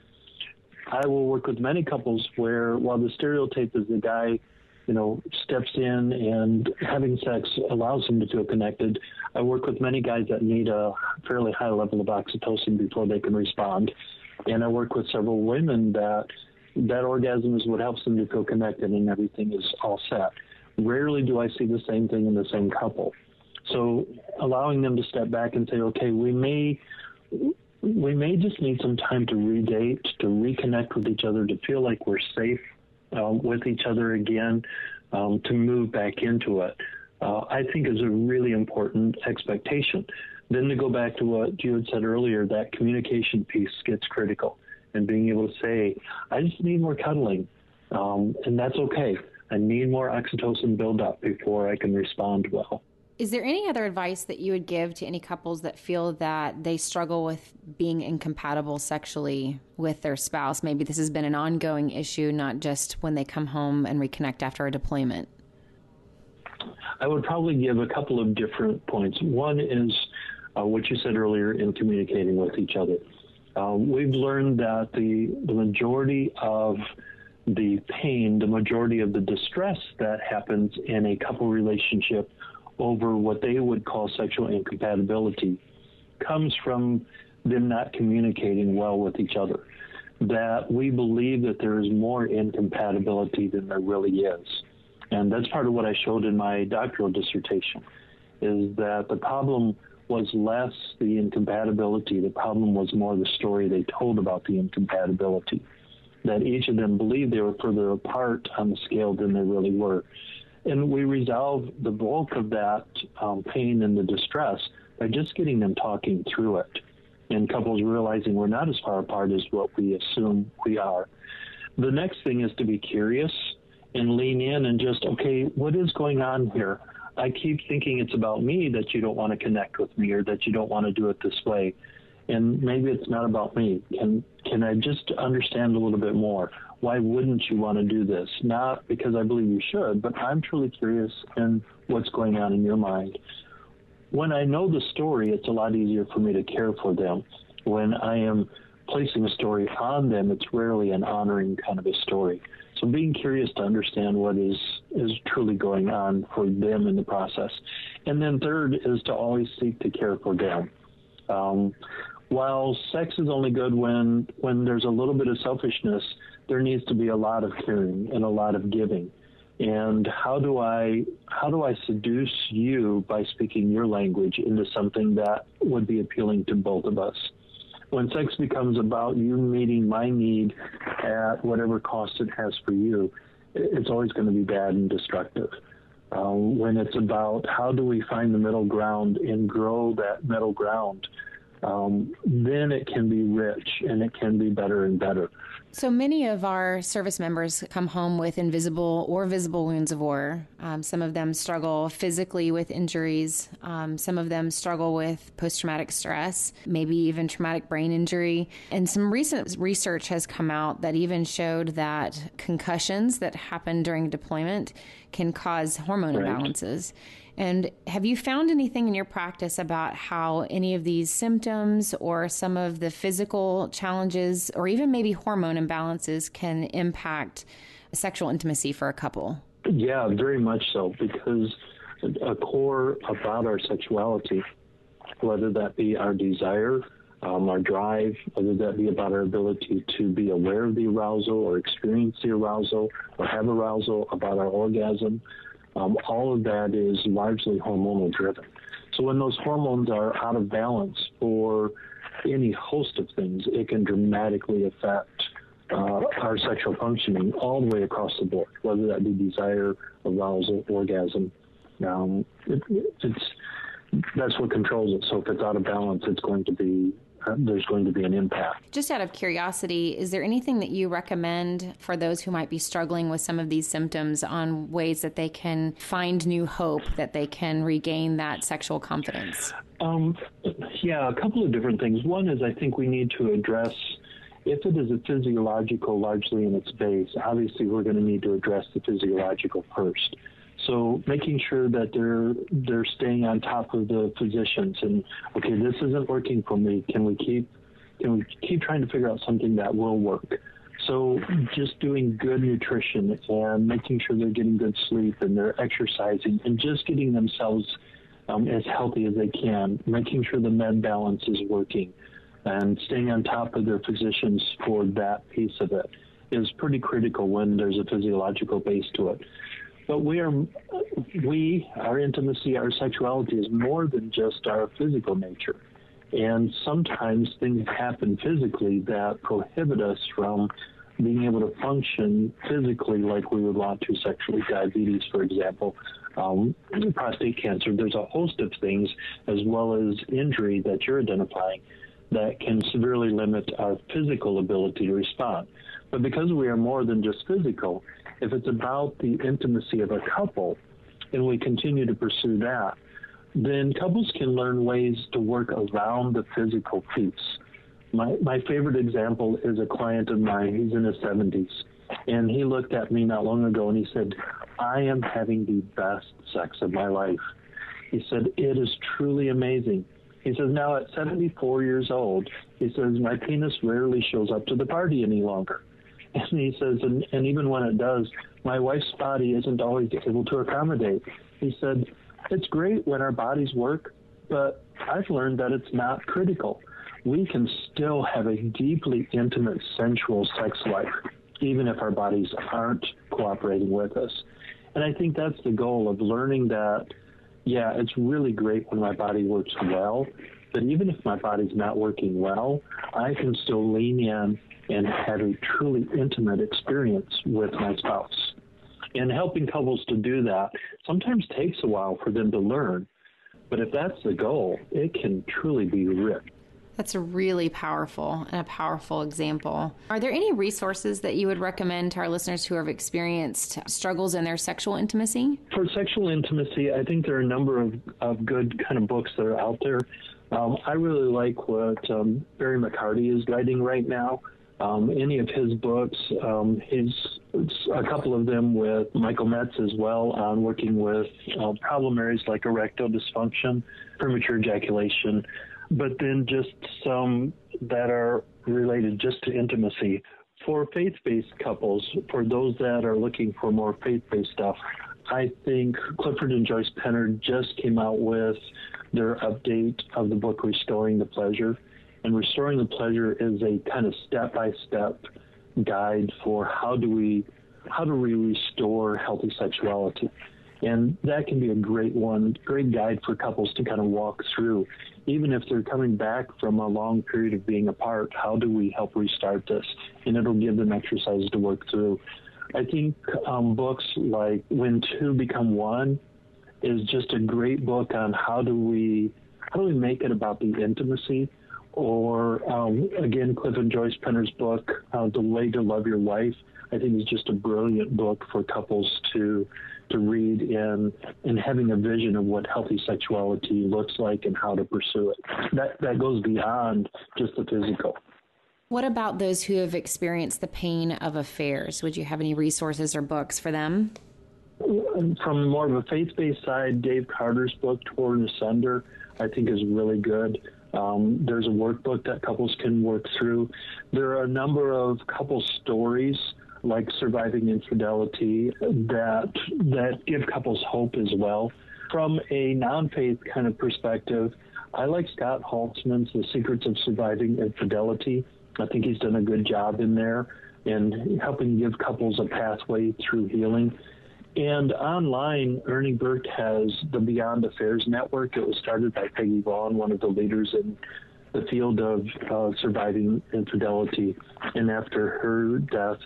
I will work with many couples where, while the stereotype is the guy, you know, steps in and having sex allows him to feel connected, I work with many guys that need a fairly high level of oxytocin before they can respond. And I work with several women that that orgasm is what helps them to feel connected and everything is all set. Rarely do I see the same thing in the same couple. So allowing them to step back and say, okay, we may we may just need some time to redate, to reconnect with each other, to feel like we're safe uh, with each other again, um, to move back into it. Uh, I think is a really important expectation. Then to go back to what you had said earlier, that communication piece gets critical and being able to say, I just need more cuddling, um, and that's okay. I need more oxytocin buildup before I can respond well. Is there any other advice that you would give to any couples that feel that they struggle with being incompatible sexually with their spouse? Maybe this has been an ongoing issue, not just when they come home and reconnect after a deployment. I would probably give a couple of different points. One is uh, what you said earlier in communicating with each other. Uh, we've learned that the, the majority of the pain, the majority of the distress that happens in a couple relationship over what they would call sexual incompatibility comes from them not communicating well with each other. That we believe that there is more incompatibility than there really is. And that's part of what I showed in my doctoral dissertation is that the problem was less the incompatibility. The problem was more the story they told about the incompatibility. That each of them believed they were further apart on the scale than they really were. And we resolved the bulk of that um, pain and the distress by just getting them talking through it. And couples realizing we're not as far apart as what we assume we are. The next thing is to be curious and lean in and just, okay, what is going on here? I keep thinking it's about me that you don't want to connect with me or that you don't want to do it this way. And maybe it's not about me. Can can I just understand a little bit more? Why wouldn't you want to do this? Not because I believe you should, but I'm truly curious in what's going on in your mind. When I know the story, it's a lot easier for me to care for them. When I am placing a story on them, it's rarely an honoring kind of a story. So being curious to understand what is is truly going on for them in the process, and then third is to always seek to care for them. Um, while sex is only good when when there's a little bit of selfishness, there needs to be a lot of caring and a lot of giving. And how do I how do I seduce you by speaking your language into something that would be appealing to both of us? When sex becomes about you meeting my need at whatever cost it has for you, it's always going to be bad and destructive. um, when it's about how do we find the middle ground and grow that middle ground, um, then it can be rich and it can be better and better. So many of our service members come home with invisible or visible wounds of war. Um, some of them struggle physically with injuries. Um, some of them struggle with post traumatic stress, maybe even traumatic brain injury. And some recent research has come out that even showed that concussions that happen during deployment can cause hormone right. imbalances. And have you found anything in your practice about how any of these symptoms or some of the physical challenges or even maybe hormone imbalances can impact sexual intimacy for a couple? Yeah, very much so, because a core about our sexuality, whether that be our desire, um, our drive, whether that be about our ability to be aware of the arousal or experience the arousal or have arousal about our orgasm, um, all of that is largely hormonal driven. So when those hormones are out of balance for any host of things, it can dramatically affect uh, our sexual functioning all the way across the board, whether that be desire, arousal, orgasm. Um, it, it's that's what controls it. So if it's out of balance, it's going to be there's going to be an impact. Just out of curiosity, is there anything that you recommend for those who might be struggling with some of these symptoms on ways that they can find new hope, that they can regain that sexual confidence? Um, yeah, a couple of different things. One is I think we need to address if it is a physiological largely in its base, obviously we're going to need to address the physiological first. So making sure that they're they're staying on top of the physicians and okay, this isn't working for me. Can we keep can we keep trying to figure out something that will work? So just doing good nutrition and making sure they're getting good sleep and they're exercising and just getting themselves um, as healthy as they can, making sure the med balance is working and staying on top of their physicians for that piece of it is pretty critical when there's a physiological base to it. But we are, we, our intimacy, our sexuality is more than just our physical nature. And sometimes things happen physically that prohibit us from being able to function physically like we would want to sexually. Diabetes, for example, um, prostate cancer. There's a host of things, as well as injury that you're identifying, that can severely limit our physical ability to respond. But because we are more than just physical, if it's about the intimacy of a couple and we continue to pursue that, then couples can learn ways to work around the physical piece. My, my favorite example is a client of mine. He's in his 70s. And he looked at me not long ago and he said, I am having the best sex of my life. He said, It is truly amazing. He says, Now at 74 years old, he says, My penis rarely shows up to the party any longer. And he says, and, and even when it does, my wife's body isn't always able to accommodate. He said, it's great when our bodies work, but I've learned that it's not critical. We can still have a deeply intimate, sensual sex life, even if our bodies aren't cooperating with us. And I think that's the goal of learning that, yeah, it's really great when my body works well, but even if my body's not working well, I can still lean in and have a truly intimate experience with my spouse. And helping couples to do that sometimes takes a while for them to learn, but if that's the goal, it can truly be rich. That's a really powerful and a powerful example. Are there any resources that you would recommend to our listeners who have experienced struggles in their sexual intimacy? For sexual intimacy, I think there are a number of, of good kind of books that are out there. Um, I really like what um, Barry McCarthy is writing right now um, any of his books. Um, a couple of them with Michael Metz as well on working with uh, problem areas like erectile dysfunction, premature ejaculation, but then just some that are related just to intimacy. For faith-based couples, for those that are looking for more faith-based stuff, I think Clifford and Joyce Penner just came out with their update of the book Restoring the Pleasure and restoring the pleasure is a kind of step by step guide for how do we how do we restore healthy sexuality. And that can be a great one, great guide for couples to kind of walk through. Even if they're coming back from a long period of being apart, how do we help restart this? And it'll give them exercises to work through. I think um, books like When Two Become One is just a great book on how do we how do we make it about the intimacy or um, again Cliff and Joyce Penner's book, uh, The Way to Love Your Wife. I think is just a brilliant book for couples to to read in in having a vision of what healthy sexuality looks like and how to pursue it. That that goes beyond just the physical. What about those who have experienced the pain of affairs? Would you have any resources or books for them? From more of a faith-based side, Dave Carder's book "Torn Asunder" I think is really good. Um, there's a workbook that couples can work through. There are a number of couple stories like surviving infidelity that that give couples hope as well. From a non-faith kind of perspective, I like Scott Haltzman's The Secrets of Surviving Infidelity. I think he's done a good job in there in helping give couples a pathway through healing. And online, Anne Bercht has the Beyond Affairs Network. It was started by Peggy Vaughan, one of the leaders in the field of uh, surviving infidelity. And after her death,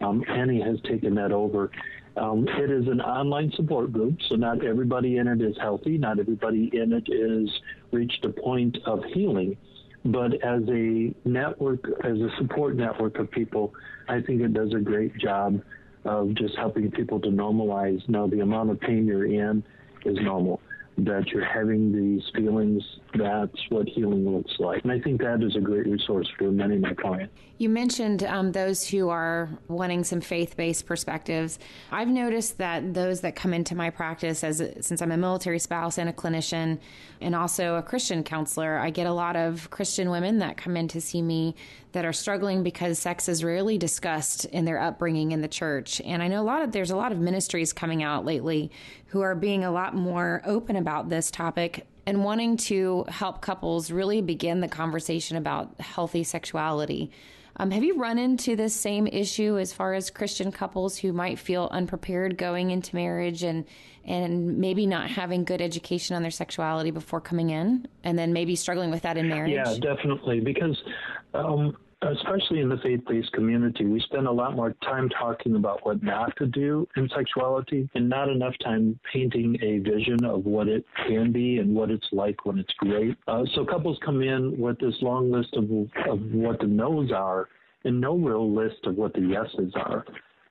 um, Annie has taken that over. Um, it is an online support group, so not everybody in it is healthy. Not everybody in it is reached a point of healing. But as a network, as a support network of people, I think it does a great job of just helping people to normalize. Now, the amount of pain you're in is normal that you're having these feelings, that's what healing looks like. And I think that is a great resource for many of my clients. You mentioned um, those who are wanting some faith based perspectives. I've noticed that those that come into my practice, as since I'm a military spouse and a clinician, and also a Christian counselor, I get a lot of Christian women that come in to see me that are struggling because sex is rarely discussed in their upbringing in the church. And I know a lot of there's a lot of ministries coming out lately who are being a lot more open about this topic and wanting to help couples really begin the conversation about healthy sexuality. Um, have you run into this same issue as far as Christian couples who might feel unprepared going into marriage and and maybe not having good education on their sexuality before coming in, and then maybe struggling with that in marriage? Yeah, definitely. Because um, especially in the faith-based community, we spend a lot more time talking about what not to do in sexuality and not enough time painting a vision of what it can be and what it's like when it's great. Uh, so couples come in with this long list of, of what the no's are and no real list of what the yeses are.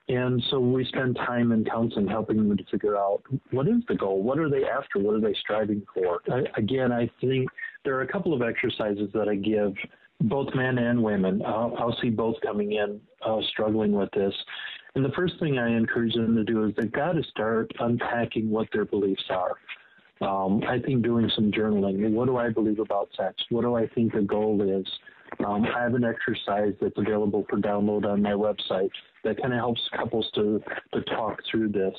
And so we spend time in counseling helping them to figure out what is the goal? What are they after? What are they striving for? I, again, I think there are a couple of exercises that I give both men and women. I'll, I'll see both coming in uh, struggling with this. And the first thing I encourage them to do is they've got to start unpacking what their beliefs are. Um, I think doing some journaling. What do I believe about sex? What do I think the goal is? Um, I have an exercise that's available for download on my website that kind of helps couples to to talk through this.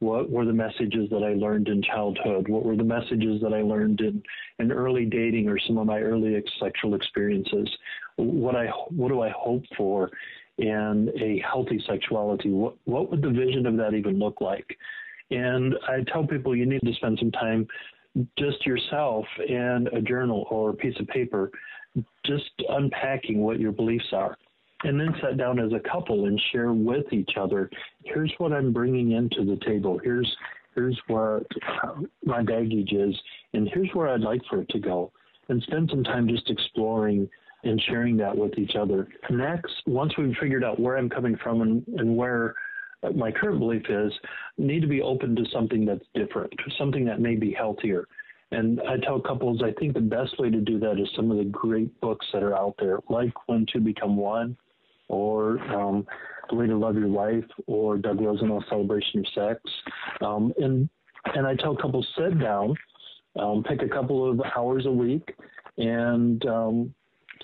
What were the messages that I learned in childhood? What were the messages that I learned in, in early dating or some of my early sexual experiences? What I what do I hope for in a healthy sexuality? What what would the vision of that even look like? And I tell people you need to spend some time just yourself and a journal or a piece of paper, just unpacking what your beliefs are and then sit down as a couple and share with each other here's what i'm bringing into the table. Here's here's what uh, my baggage is and here's where i'd like for it to go. And spend some time just exploring and sharing that with each other. Next once we've figured out where i'm coming from and, and where uh, my current belief is need to be open to something that's different something that may be healthier. And I tell couples, I think the best way to do that is some of the great books that are out there, like When Two Become One, or um, The Way to Love Your Wife or Doug Rosenau's Celebration of Sex. Um, and, and I tell couples sit down, um, pick a couple of hours a week, and um,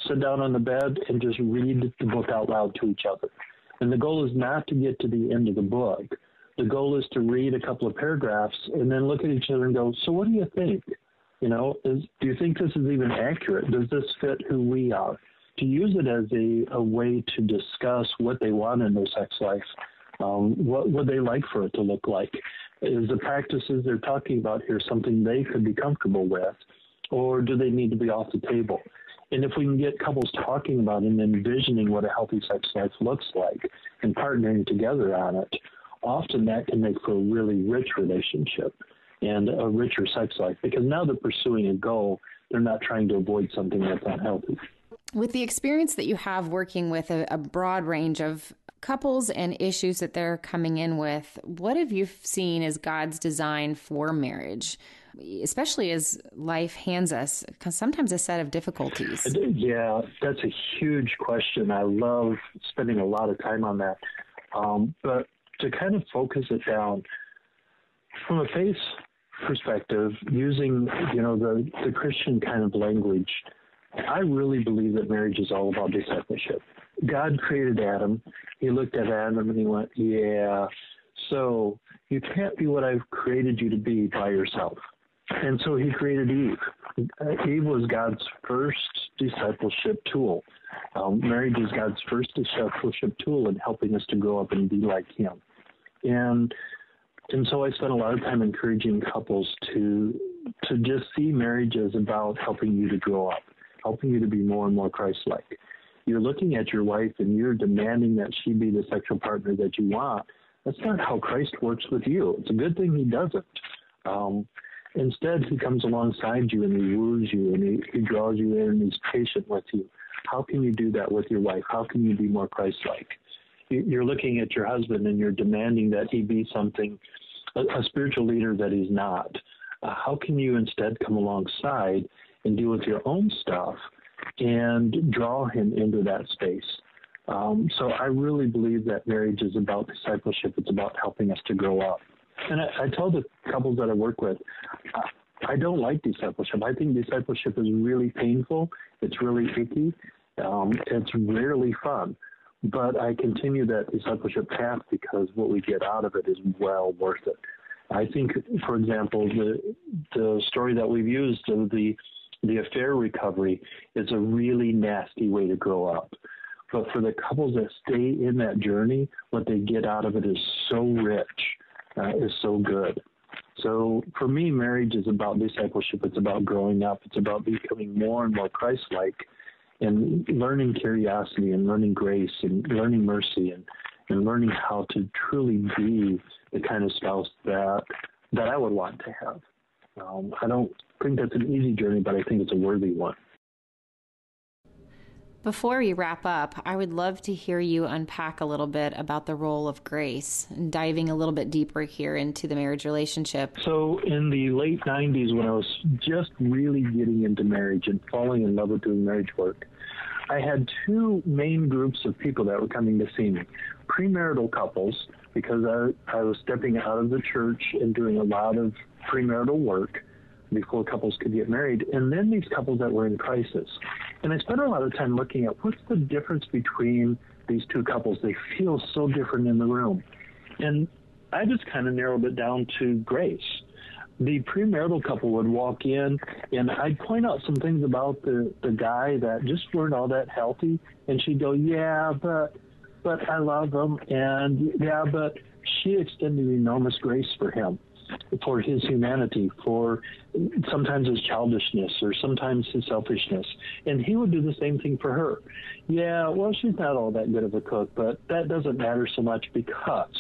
sit down on the bed and just read the book out loud to each other. And the goal is not to get to the end of the book. The goal is to read a couple of paragraphs and then look at each other and go, So, what do you think? You know, is, do you think this is even accurate? Does this fit who we are? To use it as a, a way to discuss what they want in their sex life. Um, what would they like for it to look like? Is the practices they're talking about here something they could be comfortable with, or do they need to be off the table? And if we can get couples talking about and envisioning what a healthy sex life looks like and partnering together on it, often that can make for a really rich relationship and a richer sex life because now they're pursuing a goal. They're not trying to avoid something that's unhealthy. With the experience that you have working with a, a broad range of couples and issues that they're coming in with, what have you seen as God's design for marriage? especially as life hands us sometimes a set of difficulties. Yeah, that's a huge question. I love spending a lot of time on that. Um, but to kind of focus it down from a faith perspective, using you know the the Christian kind of language, I really believe that marriage is all about discipleship. God created Adam. He looked at Adam and he went, Yeah, so you can't be what I've created you to be by yourself. And so he created Eve. Eve was God's first discipleship tool. Um, marriage is God's first discipleship tool in helping us to grow up and be like Him. And and so I spent a lot of time encouraging couples to to just see marriage as about helping you to grow up, helping you to be more and more Christ-like you're looking at your wife and you're demanding that she be the sexual partner that you want, that's not how Christ works with you. It's a good thing he doesn't. Um, instead, he comes alongside you and he woos you and he, he draws you in and he's patient with you. How can you do that with your wife? How can you be more Christ like? You're looking at your husband and you're demanding that he be something, a, a spiritual leader that he's not. Uh, how can you instead come alongside and deal with your own stuff and draw him into that space. Um, so I really believe that marriage is about discipleship. It's about helping us to grow up. And I, I tell the couples that I work with, I don't like discipleship. I think discipleship is really painful. It's really icky. Um, it's rarely fun. But I continue that discipleship path because what we get out of it is well worth it. I think, for example, the the story that we've used of the the affair recovery is a really nasty way to grow up. But for the couples that stay in that journey, what they get out of it is so rich, uh, is so good. So for me, marriage is about discipleship. It's about growing up. It's about becoming more and more Christ-like, and learning curiosity and learning grace and learning mercy and and learning how to truly be the kind of spouse that that I would want to have. Um, I don't think that's an easy journey, but I think it's a worthy one. Before we wrap up, I would love to hear you unpack a little bit about the role of grace, diving a little bit deeper here into the marriage relationship. So, in the late 90s, when I was just really getting into marriage and falling in love with doing marriage work, I had two main groups of people that were coming to see me premarital couples, because I, I was stepping out of the church and doing a lot of premarital work before couples could get married, and then these couples that were in crisis. And I spent a lot of time looking at what's the difference between these two couples. They feel so different in the room. And I just kind of narrowed it down to grace. The premarital couple would walk in, and I'd point out some things about the, the guy that just weren't all that healthy. And she'd go, Yeah, but but I love him. And yeah, but she extended enormous grace for him for his humanity, for sometimes his childishness or sometimes his selfishness. And he would do the same thing for her. Yeah, well, she's not all that good of a cook, but that doesn't matter so much because.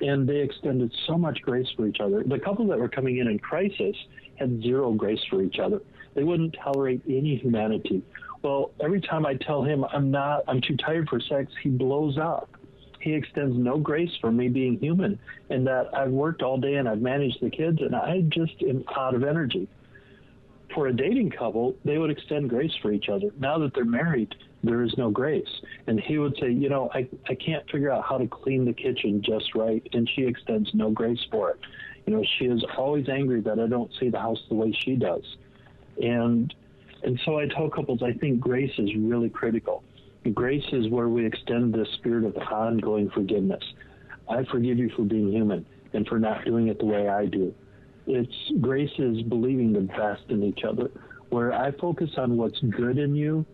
And they extended so much grace for each other. The couple that were coming in in crisis had zero grace for each other. They wouldn't tolerate any humanity. Well, every time I tell him I'm not, I'm too tired for sex, he blows up he extends no grace for me being human and that I've worked all day and I've managed the kids and I just am out of energy. For a dating couple, they would extend grace for each other. Now that they're married, there is no grace. And he would say, You know, I, I can't figure out how to clean the kitchen just right. And she extends no grace for it. You know, she is always angry that I don't see the house the way she does. And and so I tell couples I think grace is really critical. Grace is where we extend the spirit of ongoing forgiveness. I forgive you for being human and for not doing it the way I do. It's grace is believing the best in each other, where I focus on what's good in you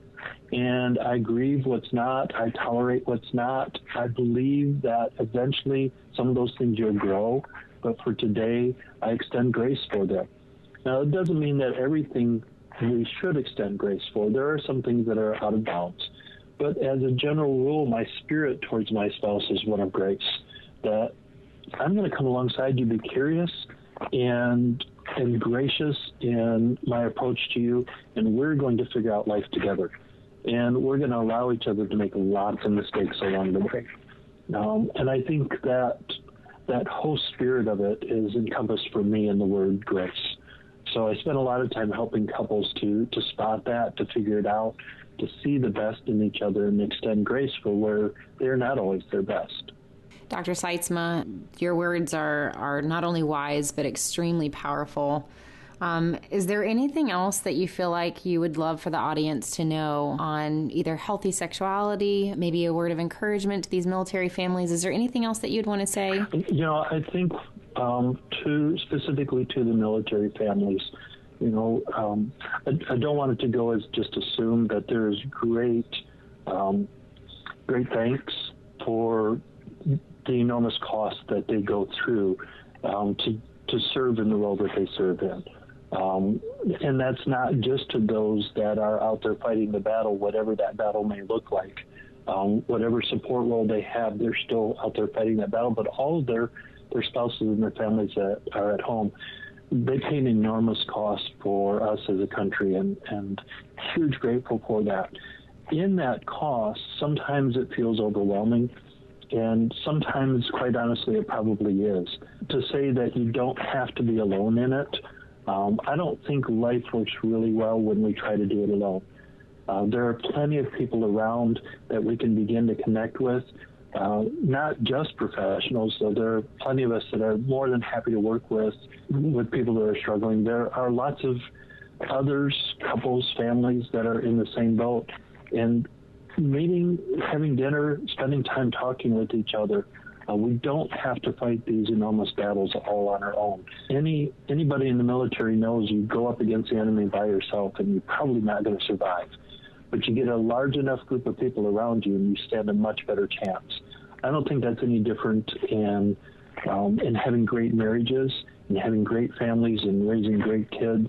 and I grieve what's not, I tolerate what's not. I believe that eventually some of those things will grow, but for today, I extend grace for them. Now, it doesn't mean that everything we should extend grace for. There are some things that are out of bounds. But as a general rule, my spirit towards my spouse is one of grace. That I'm going to come alongside you, be curious and and gracious in my approach to you, and we're going to figure out life together. And we're going to allow each other to make lots of mistakes along the way. Um, and I think that that whole spirit of it is encompassed for me in the word grace. So I spend a lot of time helping couples to to spot that, to figure it out, to see the best in each other, and extend grace for where they're not always their best. Dr. Sytsma, your words are, are not only wise, but extremely powerful. Um, is there anything else that you feel like you would love for the audience to know on either healthy sexuality, maybe a word of encouragement to these military families? Is there anything else that you'd want to say? You know, I think um, to specifically to the military families, you know, um, I, I, don't want it to go as just assume that there is great, um, great thanks for the enormous cost that they go through um, to to serve in the role that they serve in. Um, and that's not just to those that are out there fighting the battle, whatever that battle may look like. Um, whatever support role they have, they're still out there fighting that battle. But all of their their spouses and their families that are at home, they pay an enormous cost for us as a country, and and huge grateful for that. In that cost, sometimes it feels overwhelming and sometimes, quite honestly, it probably is. To say that you don't have to be alone in it, um, I don't think life works really well when we try to do it alone. Uh, there are plenty of people around that we can begin to connect with, uh, not just professionals, there are plenty of us that are more than happy to work with with people that are struggling. There are lots of others, couples, families that are in the same boat. And meeting, having dinner, spending time talking with each other. Uh, we don't have to fight these enormous battles all on our own. Any anybody in the military knows you go up against the enemy by yourself, and you're probably not going to survive. But you get a large enough group of people around you, and you stand a much better chance. I don't think that's any different in um, in having great marriages and having great families and raising great kids.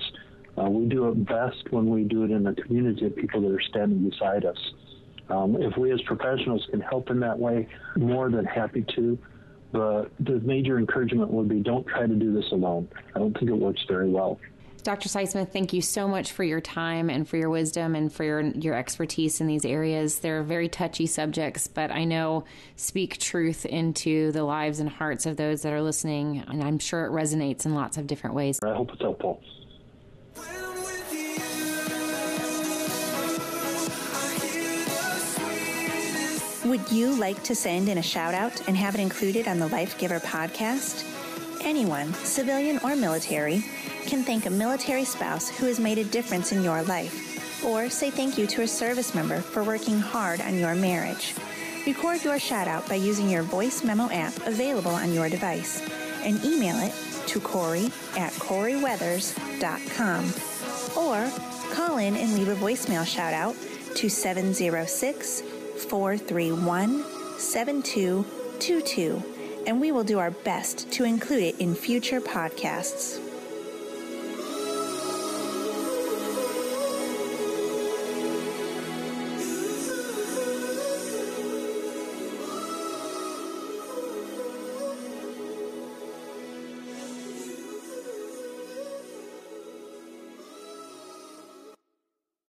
Uh, we do it best when we do it in a community of people that are standing beside us. Um, if we as professionals can help in that way, more than happy to. But the major encouragement would be don't try to do this alone. I don't think it works very well. Dr. Sytsma, thank you so much for your time and for your wisdom and for your, your expertise in these areas. They're very touchy subjects, but I know speak truth into the lives and hearts of those that are listening, and I'm sure it resonates in lots of different ways. I hope it's helpful. Would you like to send in a shout out and have it included on the Life Giver podcast? Anyone, civilian or military, can thank a military spouse who has made a difference in your life, or say thank you to a service member for working hard on your marriage. Record your shout out by using your voice memo app available on your device and email it to Corie at CorieWeathers.com or call in and leave a voicemail shout out to 706 431 7222, and we will do our best to include it in future podcasts.